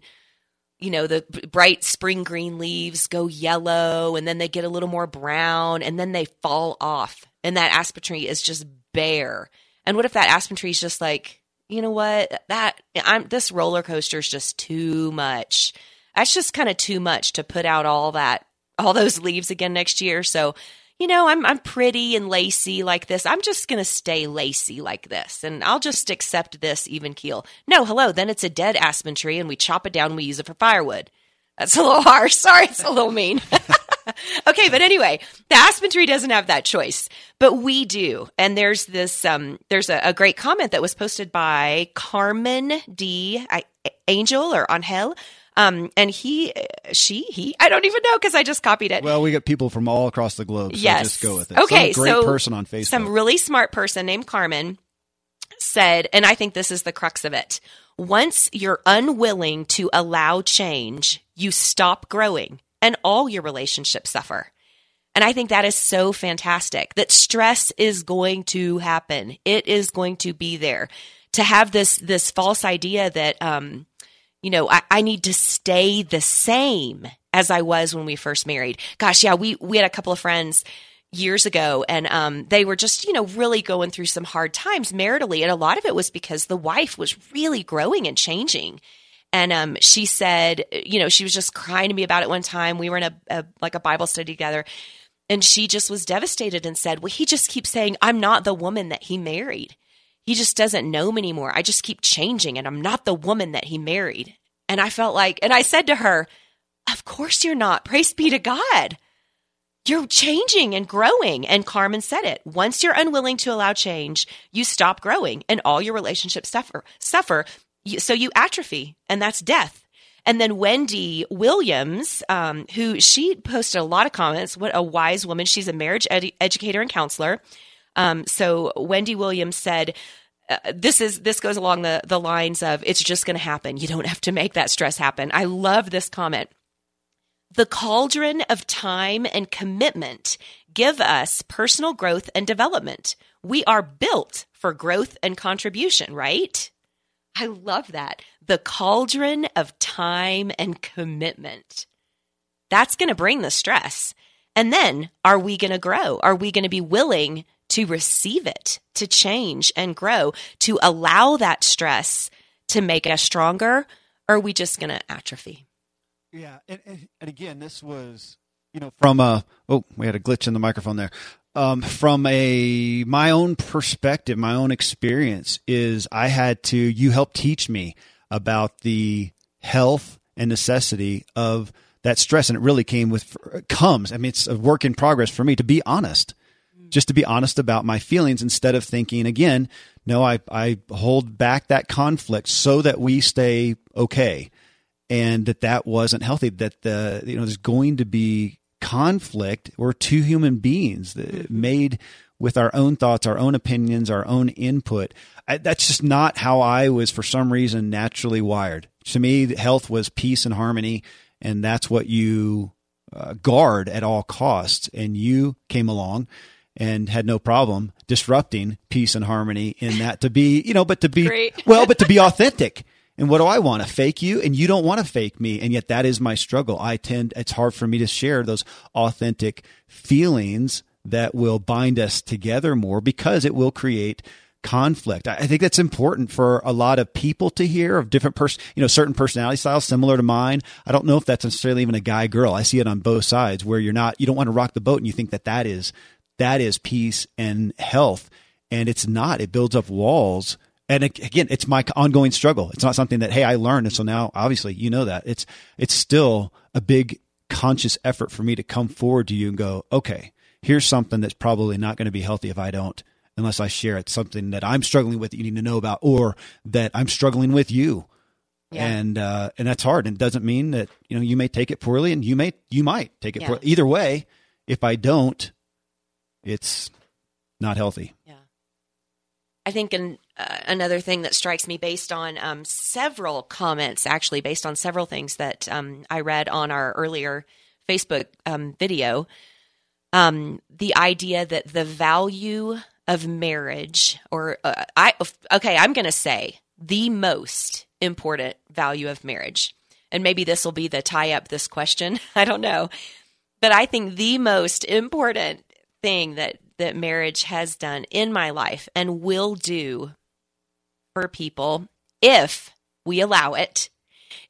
you know, the bright spring green leaves go yellow and then they get a little more brown and then they fall off and that aspen tree is just bare. And what if that aspen tree is just like, you know what? That I'm this roller coaster is just too much. That's just kind of too much to put out all that all those leaves again next year. So, you know, I'm I'm pretty and lacy like this. I'm just to stay lacy like this and I'll just accept this even keel. No, hello, then it's a dead aspen tree and we chop it down we use it for firewood. That's a little harsh. Sorry, it's a little mean. okay, but anyway, the aspen tree doesn't have that choice, but we do. And there's this, um, there's a, a great comment that was posted by Carmen D. Angel or Angel um, and he, she, he, I don't even know because I just copied it. Well, we get people from all across the globe. So yes. just go with it. Okay. Some great so person on Facebook. Some really smart person named Carmen said, and I think this is the crux of it. Once you're unwilling to allow change, you stop growing and all your relationships suffer. And I think that is so fantastic that stress is going to happen. It is going to be there. To have this, this false idea that, um, you know, I, I need to stay the same as I was when we first married. Gosh, yeah, we, we had a couple of friends years ago and um, they were just you know really going through some hard times maritally. And a lot of it was because the wife was really growing and changing. And um, she said you know she was just crying to me about it one time. We were in a, a like a bible study together. And she just was devastated and said well he just keeps saying i'm not the woman that he married he just doesn't know me anymore i just keep changing and i'm not the woman that he married and i felt like and i said to her of course you're not praise be to god you're changing and growing. And Carmen said it. Once you're unwilling to allow change, you stop growing and all your relationships suffer, suffer. So you atrophy and that's death. And then Wendy Williams, um, who she posted a lot of comments. What a wise woman. She's a marriage educator and counselor. Um, so Wendy Williams said, uh, this is this goes along the the lines of it's just going to happen. You don't have to make that stress happen. I love this comment. The cauldron of time and commitment give us personal growth and development. We are built for growth and contribution, right? I love that. The cauldron of time and commitment. That's going to bring the stress. And then are we going to grow? Are we going to be willing to receive it, to change and grow, to allow that stress to make us stronger? Or are we just going to atrophy? Yeah, and, and, and again, this was you know from a oh we had a glitch in the microphone there. Um, from a my own perspective, my own experience is I had to you helped teach me about the health and necessity of that stress, and it really came with comes. I mean, it's a work in progress for me to be honest, just to be honest about my feelings instead of thinking again. No, I I hold back that conflict so that we stay okay and that that wasn't healthy. That the you know there's going to be conflict. We're two human beings mm-hmm. made with our own thoughts, our own opinions, our own input. I, that's just not how I was, for some reason, naturally wired. To me, health was peace and harmony, and that's what you uh, guard at all costs. And you came along and had no problem disrupting peace and harmony in that to be, you know, but to be, well, but to be authentic and what do I want? To fake you? And you don't want to fake me. And yet that is my struggle. I tend, it's hard for me to share those authentic feelings that will bind us together more because it will create conflict. I think that's important for a lot of people to hear of different person, you know, certain personality styles similar to mine. I don't know if that's necessarily even a guy girl. I see it on both sides where you're not, you don't want to rock the boat and you think that that is, that is peace and health. And it's not. It builds up walls and again, it's my ongoing struggle. It's not something that, hey, I learned. And so now obviously you know that it's, it's still a big conscious effort for me to come forward to you and go, okay, here's something that's probably not going to be healthy if I don't, unless I share it. Something that I'm struggling with that you need to know about or that I'm struggling with you. Yeah. And, uh, and that's hard. And it doesn't mean that, you know, you may take it poorly and you may, you might take it yeah. poorly. Either way, if I don't, it's not healthy. Yeah. I think an, uh, another thing that strikes me based on um, several comments, actually, based on several things that um, I read on our earlier Facebook um, video, um, the idea that the value of marriage, or uh, I, okay, I'm going to say the most important value of marriage, and maybe this will be the tie up this question. I don't know. But I think the most important thing that that marriage has done in my life and will do for people if we allow it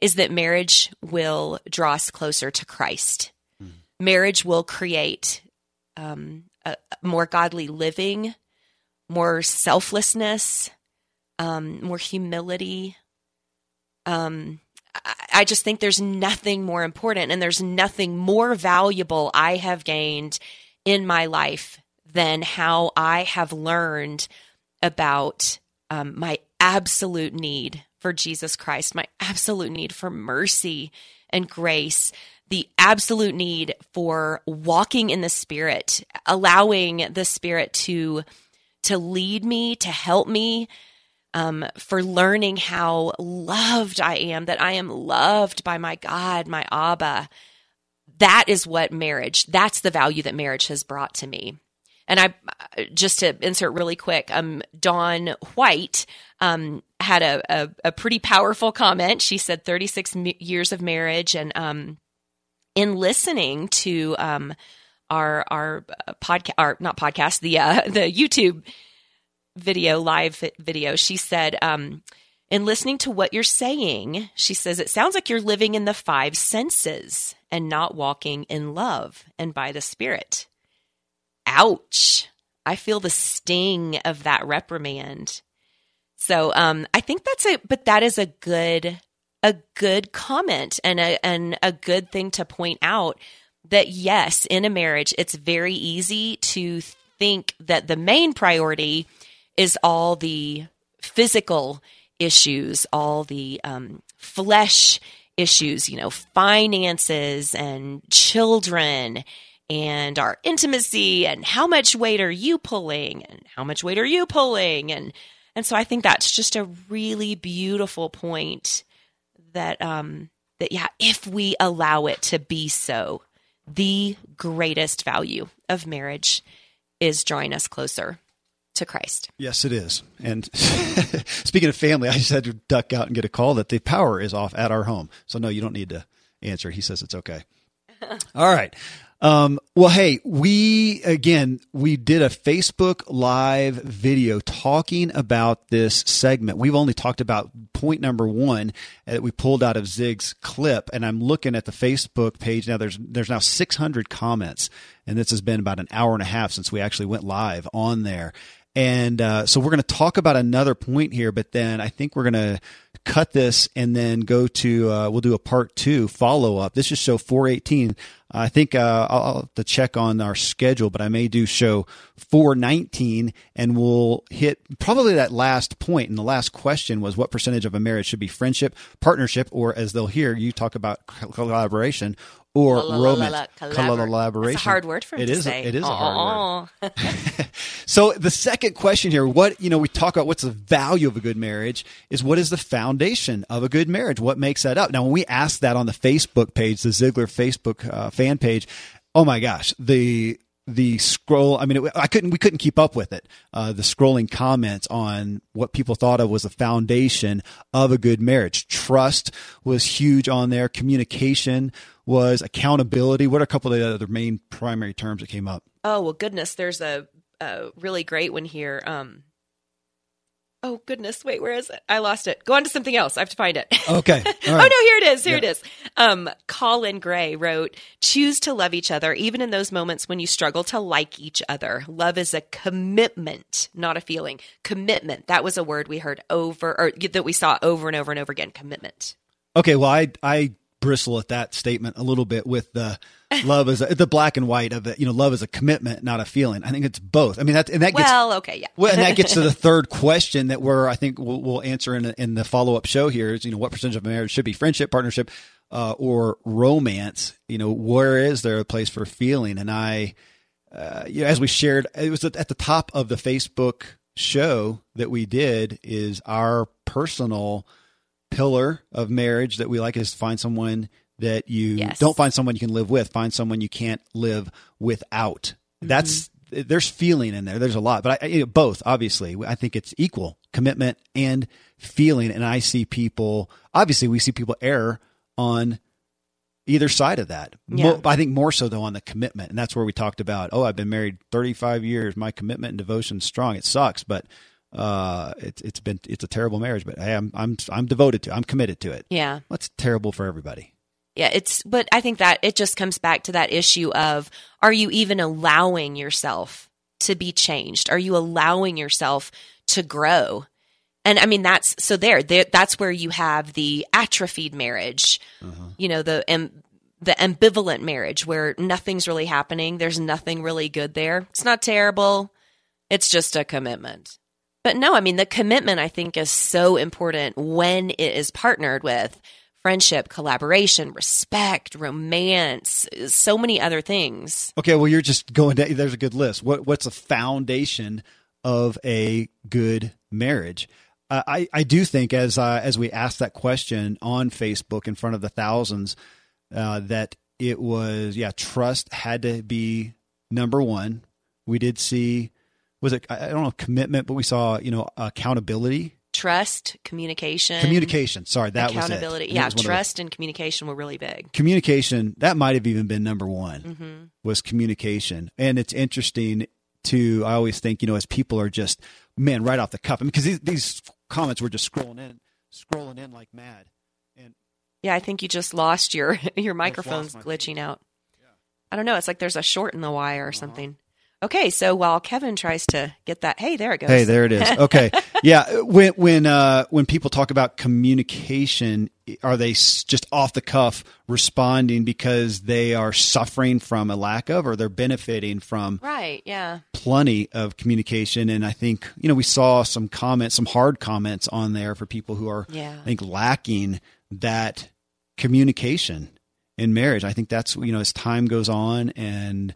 is that marriage will draw us closer to Christ. Mm. Marriage will create um, a, more godly living, more selflessness, um, more humility. Um, I, I just think there's nothing more important and there's nothing more valuable I have gained in my life than how I have learned about um, my absolute need for Jesus Christ, my absolute need for mercy and grace, the absolute need for walking in the Spirit, allowing the Spirit to to lead me, to help me. um, for learning how loved I am, that I am loved by my God, my Abba. That is what marriage, that's the value that marriage has brought to me. And I just to insert really quick, um, Dawn White um, had a, a, a pretty powerful comment. She said 36 years of marriage, and um, in listening to um, our our podcast, our not podcast, the uh, the YouTube video, live video, she said, um, in listening to what you're saying, she says, it sounds like you're living in the five senses and not walking in love and by the Spirit. Ouch. I feel the sting of that reprimand. So um, I think that's a, but that is a good, a good comment and a, and a good thing to point out that yes, in a marriage, it's very easy to think that the main priority is all the physical issues, all the um, flesh issues, you know, finances and children and our intimacy and how much weight are you pulling and how much weight are you pulling? And and so I think that's just a really beautiful point that um that yeah if we allow it to be so the greatest value of marriage is drawing us closer to Christ. Yes, it is. And speaking of family, I just had to duck out and get a call that the power is off at our home. So no, you don't need to answer. He says it's okay. All right. Um, well, hey, we again we did a Facebook Live video talking about this segment. We've only talked about point number one that we pulled out of Zig's clip, and I'm looking at the Facebook page now. There's there's now 600 comments, and this has been about an hour and a half since we actually went live on there. And uh, so we're going to talk about another point here, but then I think we're going to cut this and then go to uh, we'll do a part two follow up. This is show 418. I think uh, I'll have to check on our schedule, but I may do show 419 and we'll hit probably that last point. And the last question was what percentage of a marriage should be friendship, partnership, or as they'll hear you talk about collaboration or romance collaboration. It's a hard word for him it to is say. It is a hard word. so the second question here, what you know, we talk about what's the value of a good marriage is what is the foundation of a good marriage? What makes that up? Now, when we ask that on the Facebook page, the Ziglar Facebook uh, fan page, oh my gosh, the the scroll i mean it, i couldn't we couldn't keep up with it uh, the scrolling comments on what people thought of was the foundation of a good marriage trust was huge on there communication was accountability what are a couple of the other main primary terms that came up oh well goodness there's a, a really great one here um Oh goodness, wait, where is it? I lost it. Go on to something else. I have to find it. Okay. oh no, here it is. Here yeah. it is. Um, Colin Gray wrote, "Choose to love each other, even in those moments when you struggle to like each other. Love is a commitment, not a feeling. Commitment. That was a word we heard over, or that we saw over and over and over again. Commitment. Okay. Well, I I bristle at that statement a little bit with the love is a, the black and white of it. You know, love is a commitment, not a feeling. I think it's both. I mean, that and that gets well, okay, yeah. well, and that gets to the third question that we're I think we'll, we'll answer in in the follow up show here is you know what percentage of marriage should be friendship, partnership, uh, or romance. You know, where is there a place for feeling? And I, uh, you know, as we shared, it was at the top of the Facebook show that we did is our personal pillar of marriage that we like is find someone that you yes. don't find someone you can live with, find someone you can't live without. Mm-hmm. That's there's feeling in there. There's a lot, but I, you know, both obviously. I think it's equal commitment and feeling. And I see people obviously we see people err on either side of that. Yeah. I think more so though on the commitment, and that's where we talked about. Oh, I've been married 35 years. My commitment and devotion is strong. It sucks, but uh, it's it's been it's a terrible marriage, but hey, I'm I'm I'm devoted to. I'm committed to it. Yeah, that's terrible for everybody. Yeah, it's but I think that it just comes back to that issue of are you even allowing yourself to be changed? Are you allowing yourself to grow? And I mean that's so there, there that's where you have the atrophied marriage. Uh-huh. You know, the um, the ambivalent marriage where nothing's really happening, there's nothing really good there. It's not terrible. It's just a commitment. But no, I mean, the commitment I think is so important when it is partnered with friendship, collaboration, respect, romance, so many other things. Okay, well, you're just going there's a good list. What, what's the foundation of a good marriage? Uh, I I do think as uh, as we asked that question on Facebook in front of the thousands uh, that it was yeah trust had to be number one. We did see was it I don't know commitment, but we saw you know accountability trust, communication, communication. Sorry, that accountability. was it. Yeah, trust and communication were really big. Communication that might have even been number one Mm-hmm. was communication, and it's interesting to. I always think you know as people are just man right off the cuff because these, these comments were just scrolling in, scrolling in like mad, and Yeah, I think you just lost your your microphone's glitching out. I don't know. It's like there's a short in the wire or something. Okay, so while Kevin tries to get that, hey, there it goes. Hey, there it is. Okay, yeah. When when uh, when people talk about communication, are they just off the cuff responding because they are suffering from a lack of, or they're benefiting from Right. Yeah. plenty of communication? And I think you know we saw some comments, some hard comments on there for people who are, Yeah. I think, lacking that communication in marriage. I think that's you know as time goes on and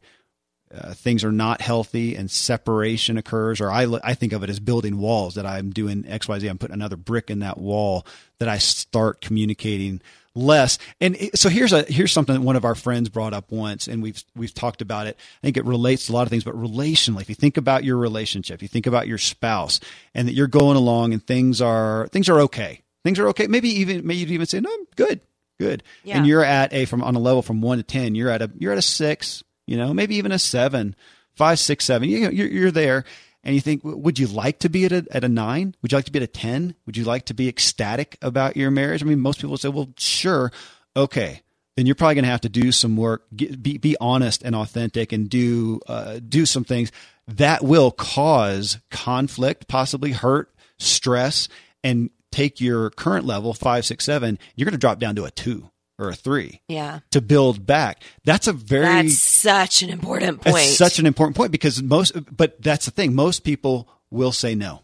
uh, things are not healthy and separation occurs, or I, I think of it as building walls that I'm doing XYZ. I'm putting another brick in that wall that I start communicating less. And it- so here's a, here's something that one of our friends brought up once and we've, we've talked about it. I think it relates to a lot of things, but relationally, if you think about your relationship, you think about your spouse and that you're going along and things are, things are okay. Things are okay. Maybe even, maybe you'd even say, no, I'm good, good. Yeah. And you're at a, from on a level from one to 10, you're at a, you're at a six, you know, maybe even a seven, five, six, seven. You you're, you're there, and you think, would you like to be at a at a nine? Would you like to be at a ten? Would you like to be ecstatic about your marriage? I mean, most people say, well, sure, okay. Then you're probably going to have to do some work, get, be be honest and authentic, and do uh, do some things that will cause conflict, possibly hurt, stress, and take your current level five, six, seven. You're going to drop down to a two or a three Yeah. to build back. That's a very That's such an important point. that's such an important point because most but that's the thing most people will say no.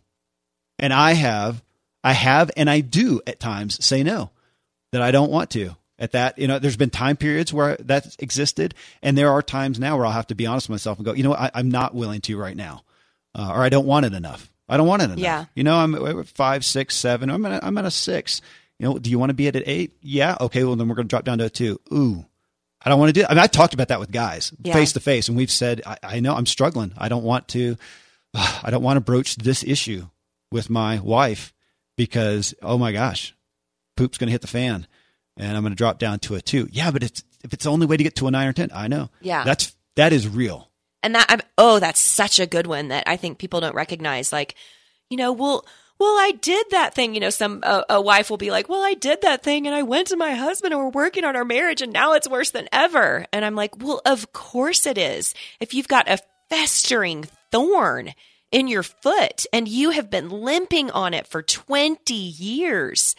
And I have I have and I do at times say no that I don't want to. At that, you know, there's been time periods where that's existed, and there are times now where I'll have to be honest with myself and go, you know, what, I, I'm not willing to right now, uh, or I don't want it enough. I don't want it enough. Yeah. You know, I'm at five, six, seven. I'm at a, I'm at a six. You know, do you want to be at an eight? Yeah. Okay. Well, then we're going to drop down to a two. Ooh, I don't want to do. I mean, I talked about that with guys face to face, and we've said, I, I know I'm struggling. I don't want to. I don't want to broach this issue with my wife because oh my gosh, poop's going to hit the fan, and I'm going to drop down to a two. Yeah, but it's if it's the only way to get to a nine or ten, I know. Yeah. that's that is real. And that, I'm, oh, that's such a good one that I think people don't recognize. Like, you know, well, well, I did that thing. You know, some a, a wife will be like, "Well, I did that thing, and I went to my husband, and we're working on our marriage, and now it's worse than ever." And I'm like, "Well, of course it is. If you've got a festering thorn in your foot, and you have been limping on it for 20 years."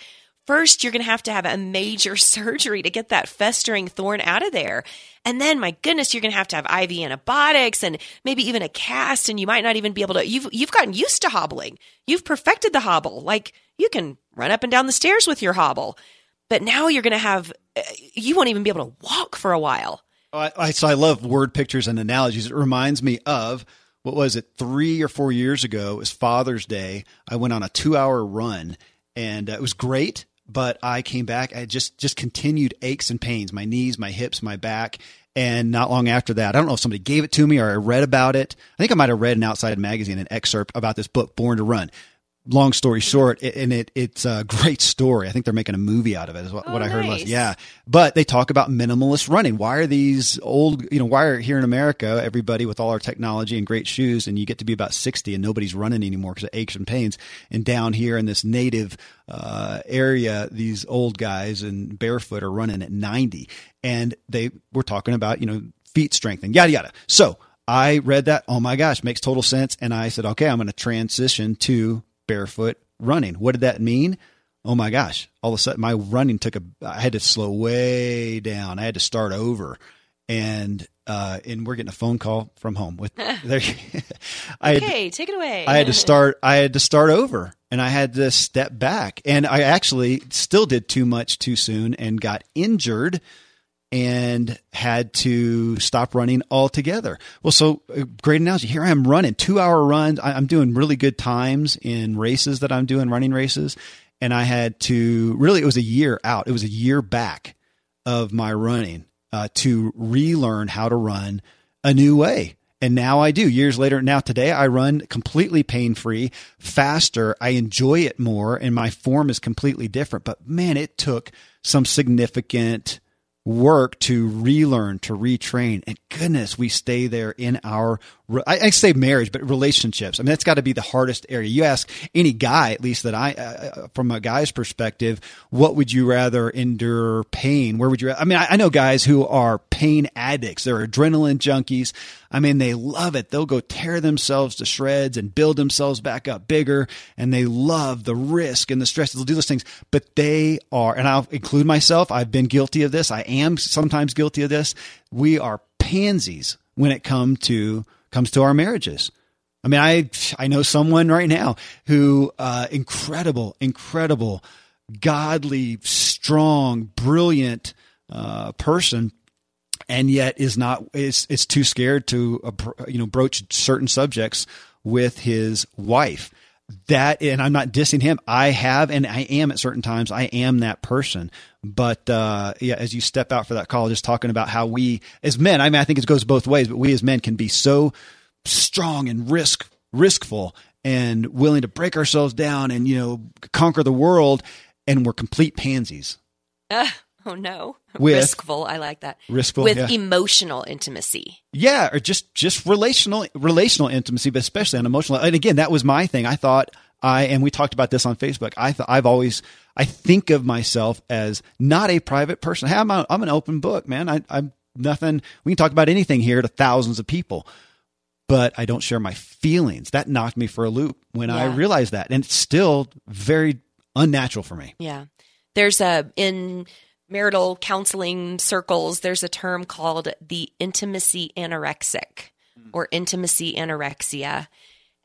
First, you're going to have to have a major surgery to get that festering thorn out of there. And then, my goodness, you're going to have to have IV antibiotics and maybe even a cast. And you might not even be able to, you've, you've gotten used to hobbling. You've perfected the hobble. Like you can run up and down the stairs with your hobble. But now you're going to have, uh, you won't even be able to walk for a while. I, I so I love word pictures and analogies. It reminds me of what was it three or four years ago? It was Father's Day. I went on a two hour run, and uh, it was great. But I came back. I just just continued aches and pains, my knees, my hips, my back. And not long after that, I don't know if somebody gave it to me or I read about it. I think I might have read an outside magazine, an excerpt about this book, Born to Run. Long story short, and it it's a great story. I think they're making a movie out of it. Is what, Oh, what I heard last. Yeah, but they talk about minimalist running. Why are these old? You know, why are here in America everybody with all our technology and great shoes, and you get to be about sixty and nobody's running anymore because of aches and pains. And down here in this native uh, area, these old guys and barefoot are running at ninety, and they were talking about you know feet strength and yada yada. So I read that. Oh my gosh, makes total sense. And I said, okay, I'm going to transition to barefoot running. What did that mean? Oh my gosh! All of a sudden, my running took a. I had to slow way down. I had to start over, and uh, and we're getting a phone call from home with. there, I had, Okay, take it away. I had to start. I had to start over, and I had to step back. And I actually still did too much too soon and got injured. And had to stop running altogether. Well, so uh, great analogy. Here I am running two hour runs. I'm doing really good times in races that I'm doing, running races. And I had to really, it was a year out. It was a year back of my running uh, to relearn how to run a new way. And now I do. Years later, now today I run completely pain free, faster. I enjoy it more, and my form is completely different. But man, it took some significant work to relearn, to retrain. And goodness, we stay there in our, I, I say marriage, but relationships. I mean, that's got to be the hardest area. You ask any guy, at least that I, uh, uh, from a guy's perspective, what would you rather endure pain? Where would you, I mean, I, I know guys who are pain addicts. They're adrenaline junkies. I mean, they love it. They'll go tear themselves to shreds and build themselves back up bigger. And they love the risk and the stress. They'll do those things, but they are, and I'll include myself. I've been guilty of this. I am sometimes guilty of this. We are pansies when it come to, comes to our marriages. I mean, I, I know someone right now who, uh, incredible, incredible, godly, strong, brilliant, uh, person and yet is not is is too scared to uh, you know broach certain subjects with his wife. That and i'm not dissing him. I have and i am at certain times i am that person but uh, yeah as you step out for that call just talking about how we as men i mean i think it goes both ways but we as men can be so strong and risk riskful and willing to break ourselves down and you know conquer the world and we're complete pansies uh, oh no with riskful. I like that. Riskful with yeah. emotional intimacy. Yeah, or just just relational relational intimacy, but especially on emotional. And again, that was my thing. I thought I and we talked about this on Facebook. I thought I've always I think of myself as not a private person. Hey, I'm a, I'm an open book, man. I, I'm nothing. We can talk about anything here to thousands of people, but I don't share my feelings. That knocked me for a loop when Yeah. I realized that, and it's still very unnatural for me. Yeah. There's a in marital counseling circles, there's a term called the intimacy anorexic hmm. or intimacy anorexia.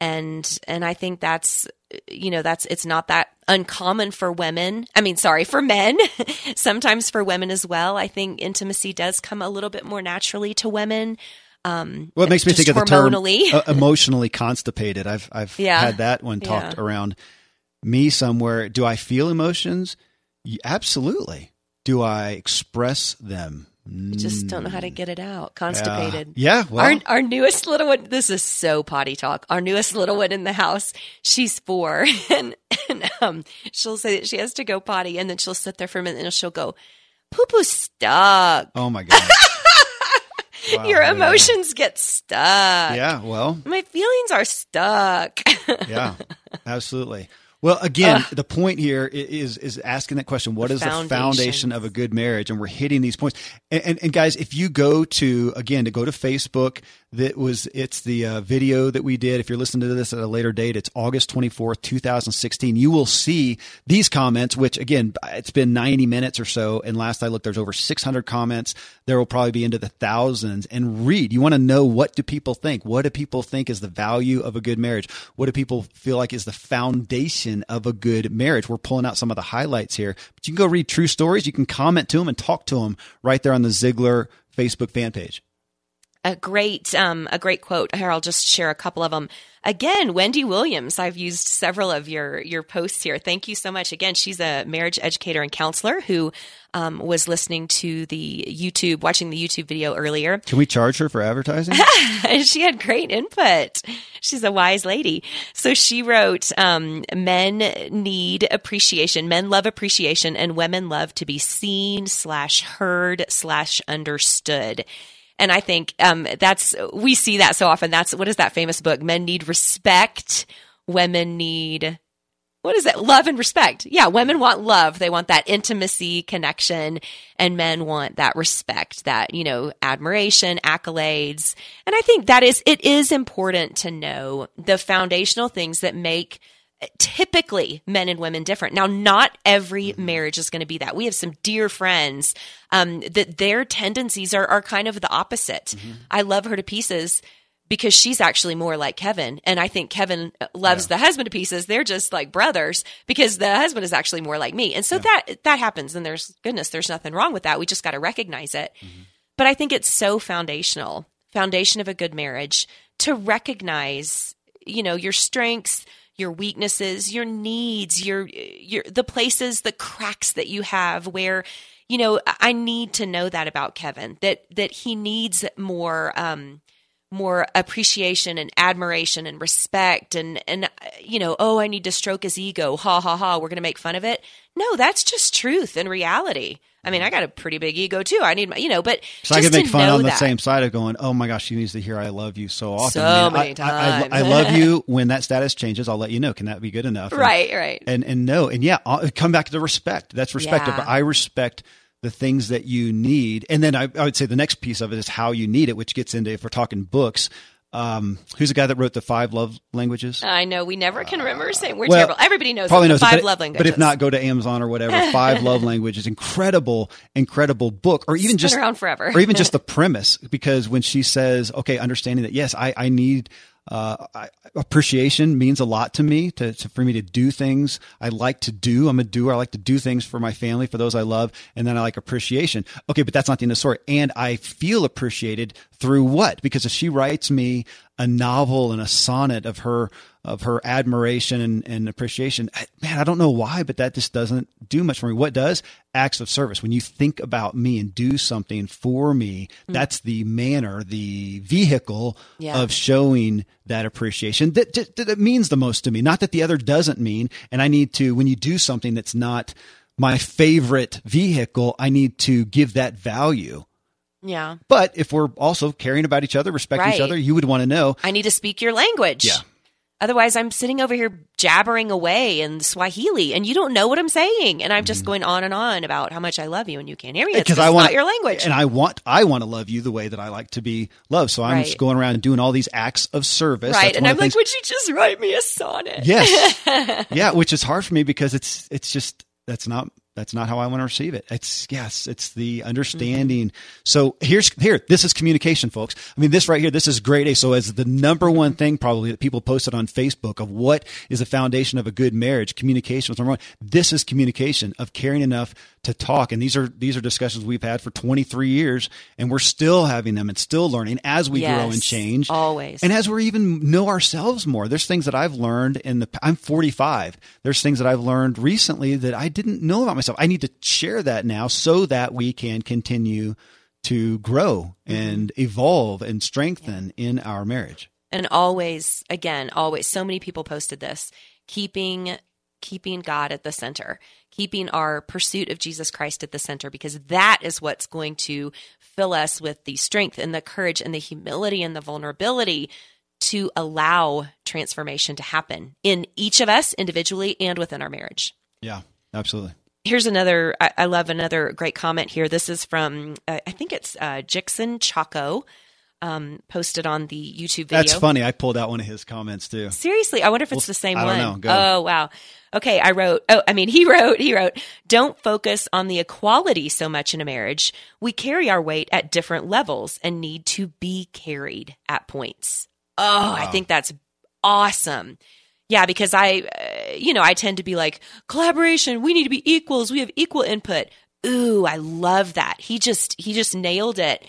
And and I think that's you know, that's it's not that uncommon for women. I mean, sorry, for men. Sometimes for women as well. I think intimacy does come a little bit more naturally to women. Um Well, it makes me think of the term uh, emotionally constipated. I've I've Yeah. had that one talked Yeah. around me somewhere. Do I feel emotions? Absolutely. Do I express them? Just don't know how to get it out. Constipated. Yeah. Well, our our newest little one. This is so potty talk. Our newest little one in the house. She's four, and and um, she'll say that she has to go potty, and then she'll sit there for a minute, and she'll go, "Poo poo stuck." oh my god. Wow, Your yeah. emotions get stuck. Yeah. Well. My feelings are stuck. Yeah. Absolutely. Well, again, the point here is is asking that question: What The is the foundation of a good marriage? And we're hitting these points. And, and, and guys, if you go to again to go to Facebook, that was it's the uh, video that we did. If you're listening to this at a later date, it's August 24th, 2016. You will see these comments, which again, it's been 90 minutes or so. And last I looked, there's over 600 comments. There will probably be into the thousands. And read. You want to know what do people think? What do people think is the value of a good marriage? What do people feel like is the foundation of a good marriage? We're pulling out some of the highlights here, but you can go read true stories. You can comment to them and talk to them right there on the Ziglar Facebook fan page. A great um, a great quote here i'll just share a couple of them again wendy williams i've used several of your your posts here thank you so much again she's a marriage educator and counselor who um, was listening to the youtube watching the youtube video earlier Can we charge her for advertising? she had great input. She's a wise lady. So she wrote, um, men need appreciation. Men love appreciation and women love to be seen slash heard slash understood. And I think, um, that's, we see that so often. That's, what is that famous book? Men need respect. Women need, what is it? Love and respect. Yeah, women want love. They want that intimacy, connection, and men want that respect, that, you know, admiration, accolades. And I think that is, it is important to know the foundational things that make typically men and women different. Now, not every mm-hmm. marriage is going to be that. We have some dear friends um, that their tendencies are, are kind of the opposite. Mm-hmm. I love her to pieces because she's actually more like Kevin. And I think Kevin uh, loves the husband to pieces. They're just like brothers because the husband is actually more like me. And so that, that happens. And there's goodness, there's nothing wrong with that. We just got to recognize it. Mm-hmm. But I think it's so foundational, foundation of a good marriage to recognize, you know, your strengths, your weaknesses, your needs, your, your, the places, the cracks that you have where, you know, I need to know that about Kevin, that, that he needs more, um, more appreciation and admiration and respect and and you know oh i need to stroke his ego. Ha ha ha. We're going to make fun of it. No that's just truth and reality i mean i got a pretty big ego too i need my you know but So I can make fun on the that. same side of going, oh my gosh, she needs to hear I love you so often. So I many I, I, times. I love you. When that status changes, I'll let you know. Can that be good enough? And- right right and and no and yeah I'll come back to respect that's respect Yeah. but i respect the things that you need and then I, I would say the next piece of it is how you need it which gets into if we're talking books um, who's the guy that wrote the five love languages? I know we never can remember saying we're Well, terrible. Everybody knows probably it, the knows it, five but, love languages but if not go to amazon or whatever. Five love languages incredible incredible book or even It's been just around forever. or even just the premise because when she says okay understanding that yes i, I need uh, I, appreciation means a lot to me to, to for me to do things I like to do. I'm a doer. I like to do things for my family, for those I love, and then I like appreciation. Okay, but that's not the end of the story. And I feel appreciated through what? Because if she writes me a novel and a sonnet of her of her admiration and, and appreciation, I- man, I don't know why, but that just doesn't do much for me. What does? Acts of service. When you think about me and do something for me, hmm. that's the manner, the vehicle Yeah. of showing that appreciation that, that, that means the most to me. Not that the other doesn't mean. And I need to, when you do something that's not my favorite vehicle, I need to give that value. yeah But if we're also caring about each other, respecting each other, you would want to know. i need to speak your language Yeah. Otherwise, I'm sitting over here jabbering away in Swahili, and you don't know what I'm saying, and I'm just mm-hmm. going on and on about how much I love you, and you can't hear me Because I want not your language. and I want I want to love you the way that I like to be loved. So I'm Right. just going around and doing all these acts of service. right, That's and I'm like, things- would you just write me a sonnet? Yes. yeah, which is hard for me because it's it's just that's not that's not how I want to receive it. It's yes, it's the mm-hmm. understanding. So here's here this is communication, folks. I mean, this right here, this is grade A. So as the number one thing probably that people posted on Facebook of what is the foundation of a good marriage, communication was number one. This is communication of caring enough to talk. And these are these are discussions we've had for 23 years, and we're still having them and still learning as we grow and change. always. And as we even know ourselves more, there's things that I've learned in the. I'm 45. There's things that I've learned recently that I didn't know about myself. I need to share that now so that we can continue to grow and mm-hmm. evolve and strengthen in our marriage. and always again always so many people posted this keeping keeping god at the center keeping our pursuit of jesus christ at the center because that is what's going to fill us with the strength and the courage and the humility and the vulnerability to allow transformation to happen in each of us individually and within our marriage Yeah, absolutely. Here's another I, I love another great comment here this is from uh, i think it's uh, jixon chaco um, posted on the youtube video That's funny. I pulled out one of his comments too. Seriously, I wonder if it's the same I don't one. Oh wow. Okay, I wrote. Oh, I mean, he wrote. He wrote. Don't focus on the equality so much in a marriage. We carry our weight at different levels and need to be carried at points. Oh, I think that's awesome. Yeah, because I, uh, you know, I tend to be like collaboration. We need to be equals. We have equal input. Ooh, I love that. He just he just nailed it.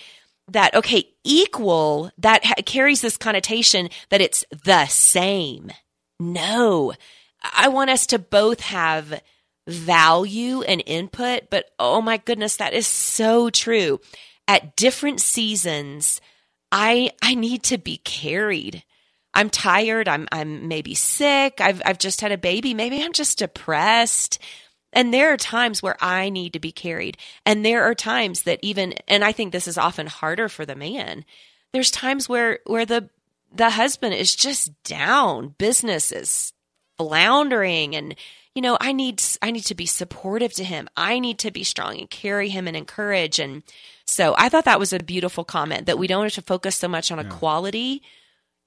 That okay, equal that ha- carries this connotation that it's the same. No, I want us to both have value and input, but oh my goodness, that is so true. At different seasons, I I need to be carried. I'm tired. I'm I'm maybe sick. I've I've just had a baby. Maybe I'm just depressed. And there are times where I need to be carried. And there are times that even and I think this is often harder for the man. There's times where where the the husband is just down. Business is floundering and you know, I need I need to be supportive to him. I need to be strong and carry him and encourage and so I thought that was a beautiful comment that we don't have to focus so much on equality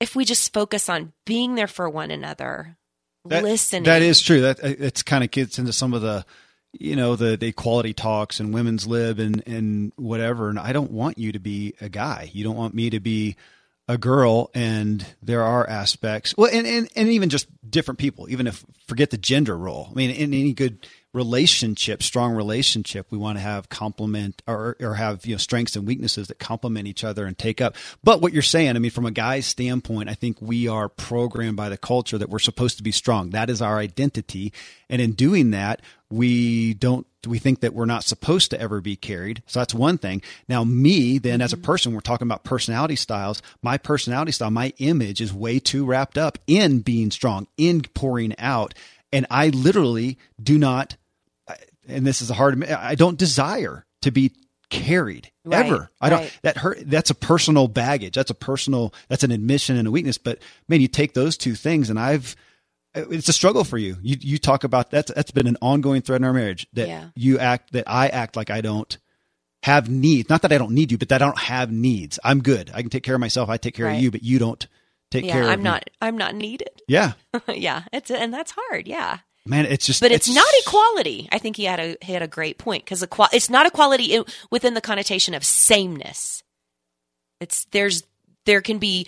if we just focus on being there for one another, That- listening. That is true. That it's kind of gets into some of the, you know, the, the equality talks and women's lib and and whatever. And I don't want you to be a guy. You don't want me to be a girl and there are aspects well and, and, and even just different people even if forget the gender role i mean in any good relationship strong relationship we want to have complement or, or have you know strengths and weaknesses that complement each other and take up. But what you're saying i mean from a guy's standpoint i think we are programmed by the culture that we're supposed to be strong. That is our identity. And in doing that we don't we think that we're not supposed to ever be carried. So that's one thing. Now me then as a mm-hmm. person we're talking about personality styles. My personality style my image is way too wrapped up in being strong in pouring out. And i literally do not and this is a hard i don't desire to be carried Right, ever i don't right. that hurt that's a personal baggage that's a personal that's an admission and a weakness but man you take those two things and i've it's a struggle for you you you talk about that's that's been an ongoing thread in our marriage that Yeah. you act that i act like i don't have needs not that i don't need you but that i don't have needs i'm good i can take care of myself i take care Right. of you but you don't take Yeah, care of me. I'm me. not. I'm not needed. yeah yeah, it's and that's hard. Yeah, man it's just but it's, not equality. I think he had a he had a great point because it's not equality within the connotation of sameness. It's there's there can be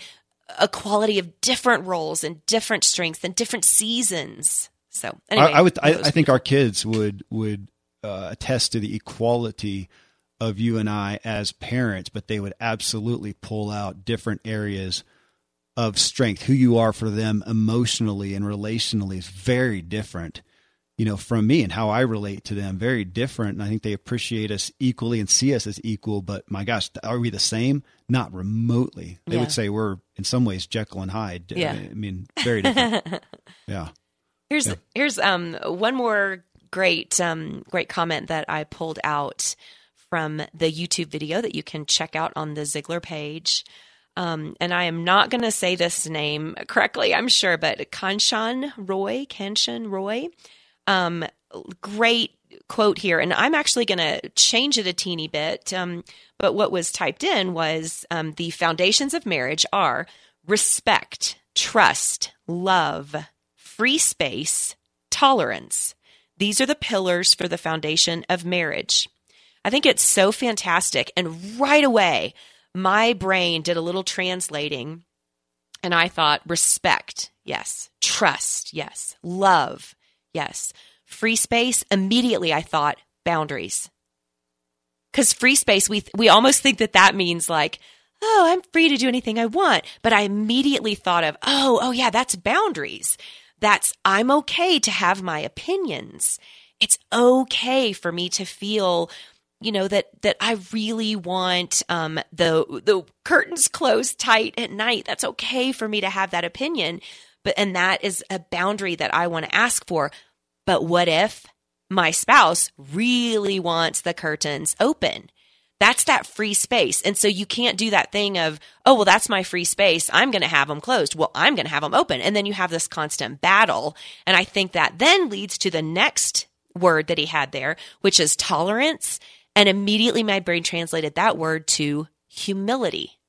a quality of different roles and different strengths and different seasons. So anyway, I, I would. I, I think our kids would would uh, attest to the equality of you and I as parents, but they would absolutely pull out different areas of strength. Who you are for them emotionally and relationally is very different, you know, from me and how I relate to them. Very different, and I think they appreciate us equally and see us as equal. But my gosh, are we the same? Not remotely. They Yeah. would say we're in some ways Jekyll and Hyde. Yeah. I mean, very different. yeah. Here's here's um one more great um great comment that I pulled out from the YouTube video that you can check out on the Ziglar page. Um, and I am not going to say this name correctly, I'm sure, but Kanshan Roy, Kanshan Roy, um, great quote here. And I'm actually going to change it a teeny bit. Um, but what was typed in was um, the foundations of marriage are respect, trust, love, free space, tolerance. These are the pillars for the foundation of marriage. I think it's so fantastic. And right away, my brain did a little translating and I thought respect, yes. Trust, yes. Love, yes. Free space, immediately I thought boundaries. Cuz free space we we almost think that that means like oh, I'm free to do anything I want, but I immediately thought of oh, oh yeah, that's boundaries. That's I'm okay to have my opinions. It's okay for me to feel you know that that I really want um, the the curtains closed tight at night. That's okay for me to have that opinion, but and that is a boundary that I want to ask for. But what if my spouse really wants the curtains open? That's that free space. And so you can't do that thing of, oh, well, that's my free space. I'm going to have them closed. Well, I'm going to have them open. And then you have this constant battle. And I think that then leads to the next word that he had there, which is tolerance. And immediately my brain translated that word to humility.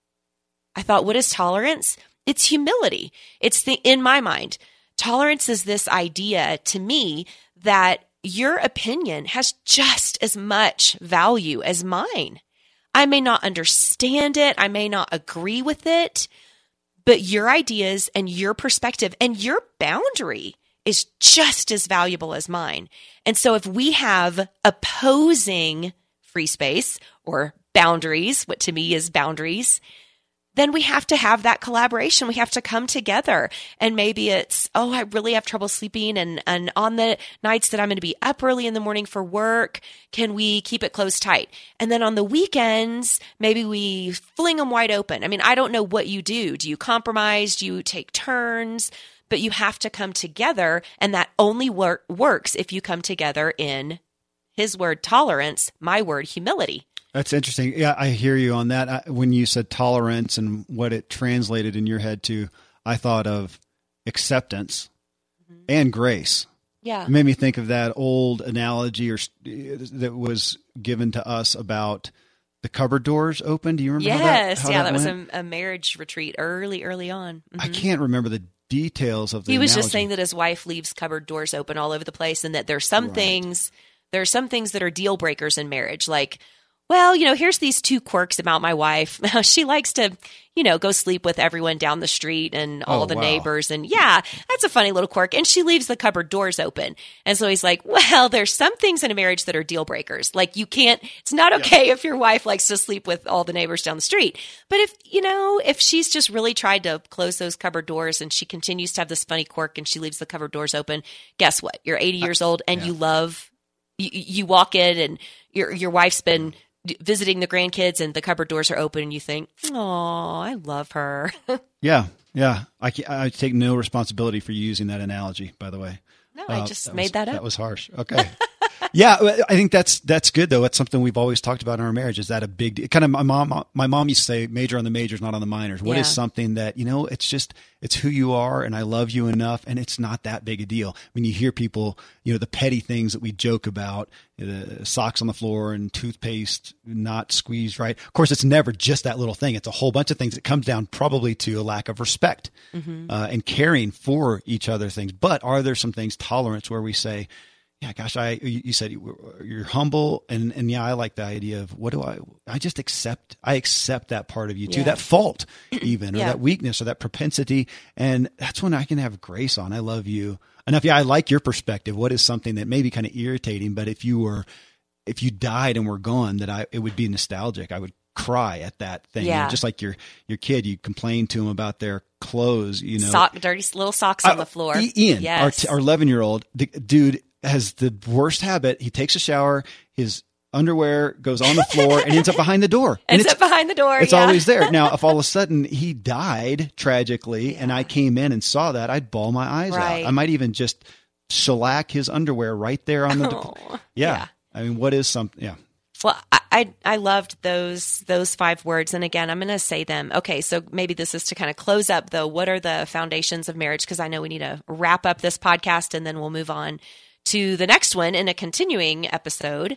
I thought, what is tolerance? It's humility. It's the, in my mind, tolerance is this idea to me that your opinion has just as much value as mine. I may not understand it. I may not agree with it, but your ideas and your perspective and your boundary is just as valuable as mine. And so if we have opposing free space or boundaries, what to me is boundaries, then we have to have that collaboration. We have to come together. And maybe it's, oh, I really have trouble sleeping. And, and on the nights that I'm going to be up early in the morning for work, can we keep it closed tight? And then on the weekends, maybe we fling them wide open. I mean, I don't know what you do. Do you compromise? Do you take turns? But you have to come together. And that only wor- works if you come together in his word tolerance, my word humility. That's interesting. Yeah, I hear you on that. I, when you said tolerance and what it translated in your head to, I thought of acceptance and grace. Yeah. It made me think of that old analogy or that was given to us about the cupboard doors open. Do you remember? how that- Yes, how yeah, that, was a, a marriage retreat early, early on. I Mhm. can't remember the details of the. He was just saying that his wife leaves cupboard doors open all over the place, and that there's some Right. things there are some things that are deal breakers in marriage, like well, you know, here's these two quirks about my wife. she likes to, you know, go sleep with everyone down the street and all Oh, the wow. neighbors. And yeah, that's a funny little quirk. And she leaves the cupboard doors open. And so he's like, well, there's some things in a marriage that are deal breakers. Like you can't, it's not okay if your wife likes to sleep with all the neighbors down the street. But if, you know, if she's just really tried to close those cupboard doors and she continues to have this funny quirk and she leaves the cupboard doors open, guess what? You're 80 uh, years old and you love you, you walk in and your your wife's been visiting the grandkids and the cupboard doors are open and you think, "Oh, I love her." Yeah, yeah. I, I take no responsibility for using that analogy. By the way, no, I Uh, just was- made that up. That was harsh. Okay. Yeah, I think that's that's good though. That's something we've always talked about in our marriage. Is that a big deal? kind of my mom? My mom used to say, "Major on the majors, not on the minors." What is Yeah. something that you know? It's just it's who you are, and I love you enough, and it's not that big a deal. When you hear people, you know, the petty things that we joke about, the socks on the floor and toothpaste not squeezed right. Of course, it's never just that little thing. It's a whole bunch of things It comes down probably to a lack of respect uh, and caring for each other. Things, but are there some things tolerance where we say? Yeah, gosh, I you you said you- you're humble, and and yeah, I like the idea of what do I? I just accept. I accept that part of you too, Yeah. that fault, even or Yeah. that weakness or that propensity, and that's when I can have grace on. I love you enough. Yeah, I like your perspective. What is something that may be kind of irritating, but if you were, if you died and were gone, that I it would be nostalgic. I would cry at that thing. Yeah. just like your your kid, you complain to him about their clothes. You know, Sock, dirty little socks on uh, the floor. Ian, yes. our, our 11 year old dude has the worst habit. He takes a shower, his underwear goes on the floor and ends up behind the door. and it's, sit behind the door. it's yeah. always there. Now, if all of a sudden he died tragically and I came in and saw that, I'd ball my eyes Right. out. I might even just shellac his underwear right there on the. Oh, yeah. yeah. I mean, what is something? Yeah. Well, I, I I loved those those five words, and again, I'm going to say them. Okay, so maybe this is to kind of close up though. What are the foundations of marriage? Because I know we need to wrap up this podcast, and then we'll move on to the next one in a continuing episode.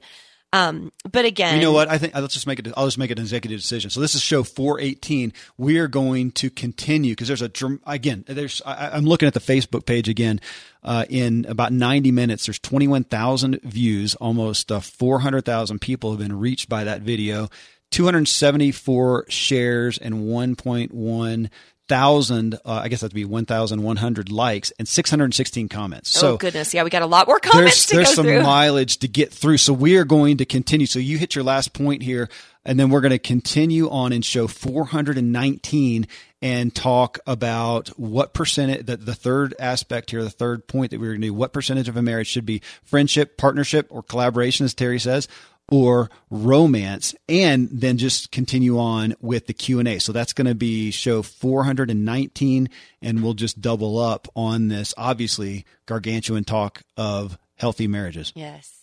Um, but again, You know what? I think let's just make it. I'll just make an executive decision. So this is show 418. We are going to continue because there's a again. There's I, I'm looking at the Facebook page again. Uh, in about 90 minutes, there's 21,000 views. Almost uh, 400,000 people have been reached by that video. 274 shares and 1.1 thousand. Uh, I guess that'd be 1,100 likes and 616 comments. oh So goodness, yeah, we got a lot more comments there's to there's some through. mileage to get through. So we are going to continue. So you hit your last point here, and then we're going to continue on in show 419 and talk about what percentage the, the third aspect here, the third point that we're going to do. What percentage of a marriage should be friendship, partnership, or collaboration, as Teri says. Or romance, and then just continue on with the Q and A. So that's going to be show 419, and we'll just double up on this. Obviously, gargantuan talk of healthy marriages. Yes.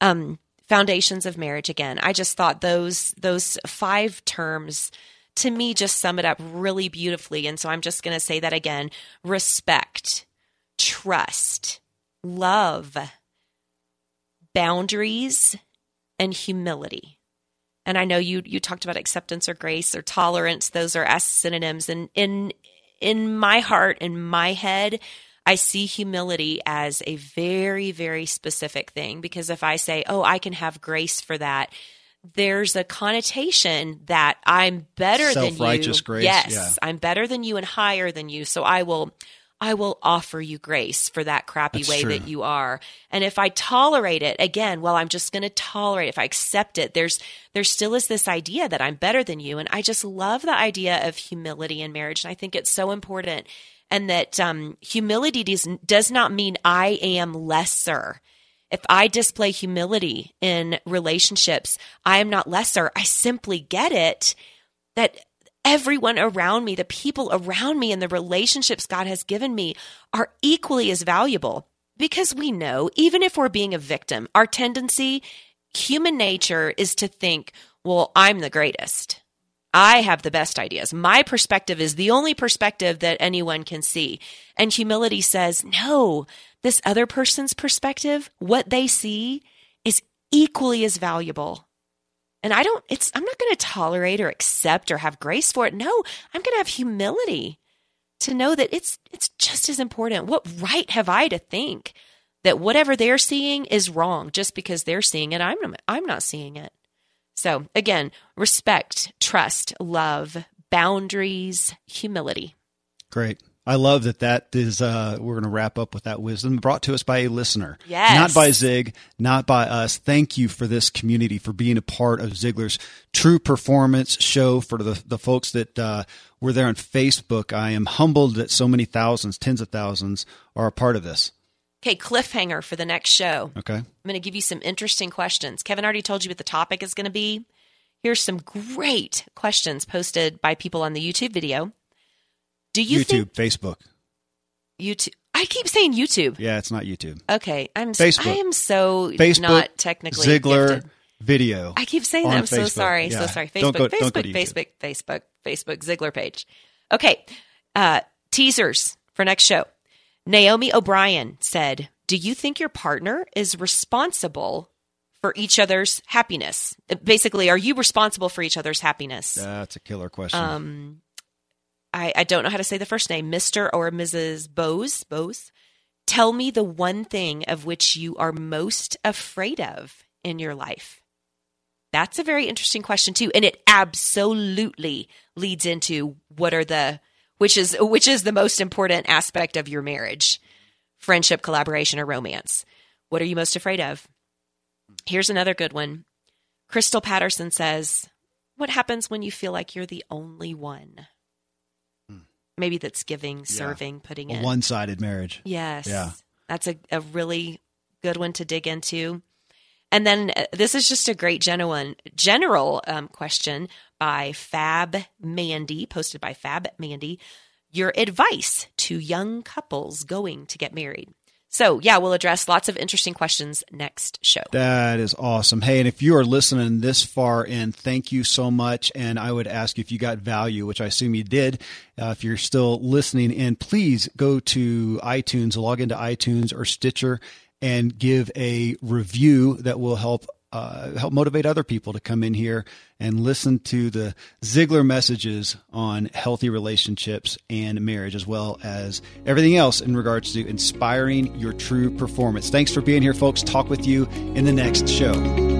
Um, foundations of marriage again. I just thought those those five terms to me just sum it up really beautifully. And so I'm just going to say that again. Respect, trust, love, boundaries, and humility. And I know you you talked about acceptance or grace or tolerance. Those are as synonyms. And in in my heart, in my head, I see humility as a very, very specific thing because if I say, oh, I can have grace for that, there's a connotation that I'm better than you. Grace, Yes, yeah. I'm better than you and higher than you. So I will, I will offer you grace for that crappy That's way true. that you are. And if I tolerate it, again, well, I'm just going to tolerate. it. If I accept it, there's there still is this idea that I'm better than you, and I just love the idea of humility in marriage, and I think it's so important. And that um, humility does, does not mean I am lesser. If I display humility in relationships, I am not lesser. I simply get it that everyone around me, the people around me, and the relationships God has given me are equally as valuable. Because we know, even if we're being a victim, our tendency, human nature, is to think, well, I'm the greatest. I have the best ideas. My perspective is the only perspective that anyone can see. And humility says, no, this other person's perspective, what they see, is equally as valuable. And I don't, it's, I'm not going to tolerate or accept or have grace for it. No, I'm going to have humility to know that it's, it's just as important. What right have I to think that whatever they're seeing is wrong just because they're seeing it? I'm, I'm not seeing it. So, again, respect, trust, love, boundaries, humility. Great. I love that that is, uh, we're going to wrap up with that wisdom brought to us by a listener. Yes. Not by Zig, not by us. Thank you for this community, for being a part of Ziglar's true performance show. For the, the folks that uh, were there on Facebook, I am humbled that so many thousands, tens of thousands are a part of this. Okay, cliffhanger for the next show. Okay. I'm going to give you some interesting questions. Kevin already told you what the topic is going to be. Here's some great questions posted by people on the YouTube video. Do you YouTube, think Facebook. YouTube? I keep saying YouTube. Yeah, it's not YouTube. Okay, I'm Facebook. I am so Facebook, not technically Ziglar gifted. video. I keep saying that. I'm so Facebook. sorry. So Yeah. sorry. Don't Facebook, go- Facebook, go to Facebook, Facebook, Facebook, Ziglar page. Okay. Uh, teasers for next show. Naomi O'Brien said, Do you think your partner is responsible for each other's happiness? Basically, are you responsible for each other's happiness? That's a killer question. um, I, I don't know how to say the first name, Mr. or Mrs. Bose. Bose. Tell me the one thing of which you are most afraid of in your life. That's a very interesting question too, and it absolutely leads into what are the which is which is the most important aspect of your marriage, friendship, collaboration, or romance. What are you most afraid of? Here's another good one. Crystal Patterson says, "What happens when you feel like you're the only one?" Maybe that's giving, serving, putting a in. one sided marriage. Yes. Yeah. That's a, a really good one to dig into. And then uh, this is just a great general general um, question by Fab Mandy, posted by Fab Mandy. Your advice to young couples going to get married. So, yeah, we'll address lots of interesting questions next show. That is awesome. Hey, and if you are listening this far in, thank you so much. And I would ask if you got value, which I assume you did. Uh, if you're still listening in, please go to iTunes, log into iTunes or Stitcher, and give a review that will help uh, help motivate other people to come in here and listen to the Ziglar messages on healthy relationships and marriage, as well as everything else in regards to inspiring your true performance. Thanks for being here, folks. Talk with you in the next show.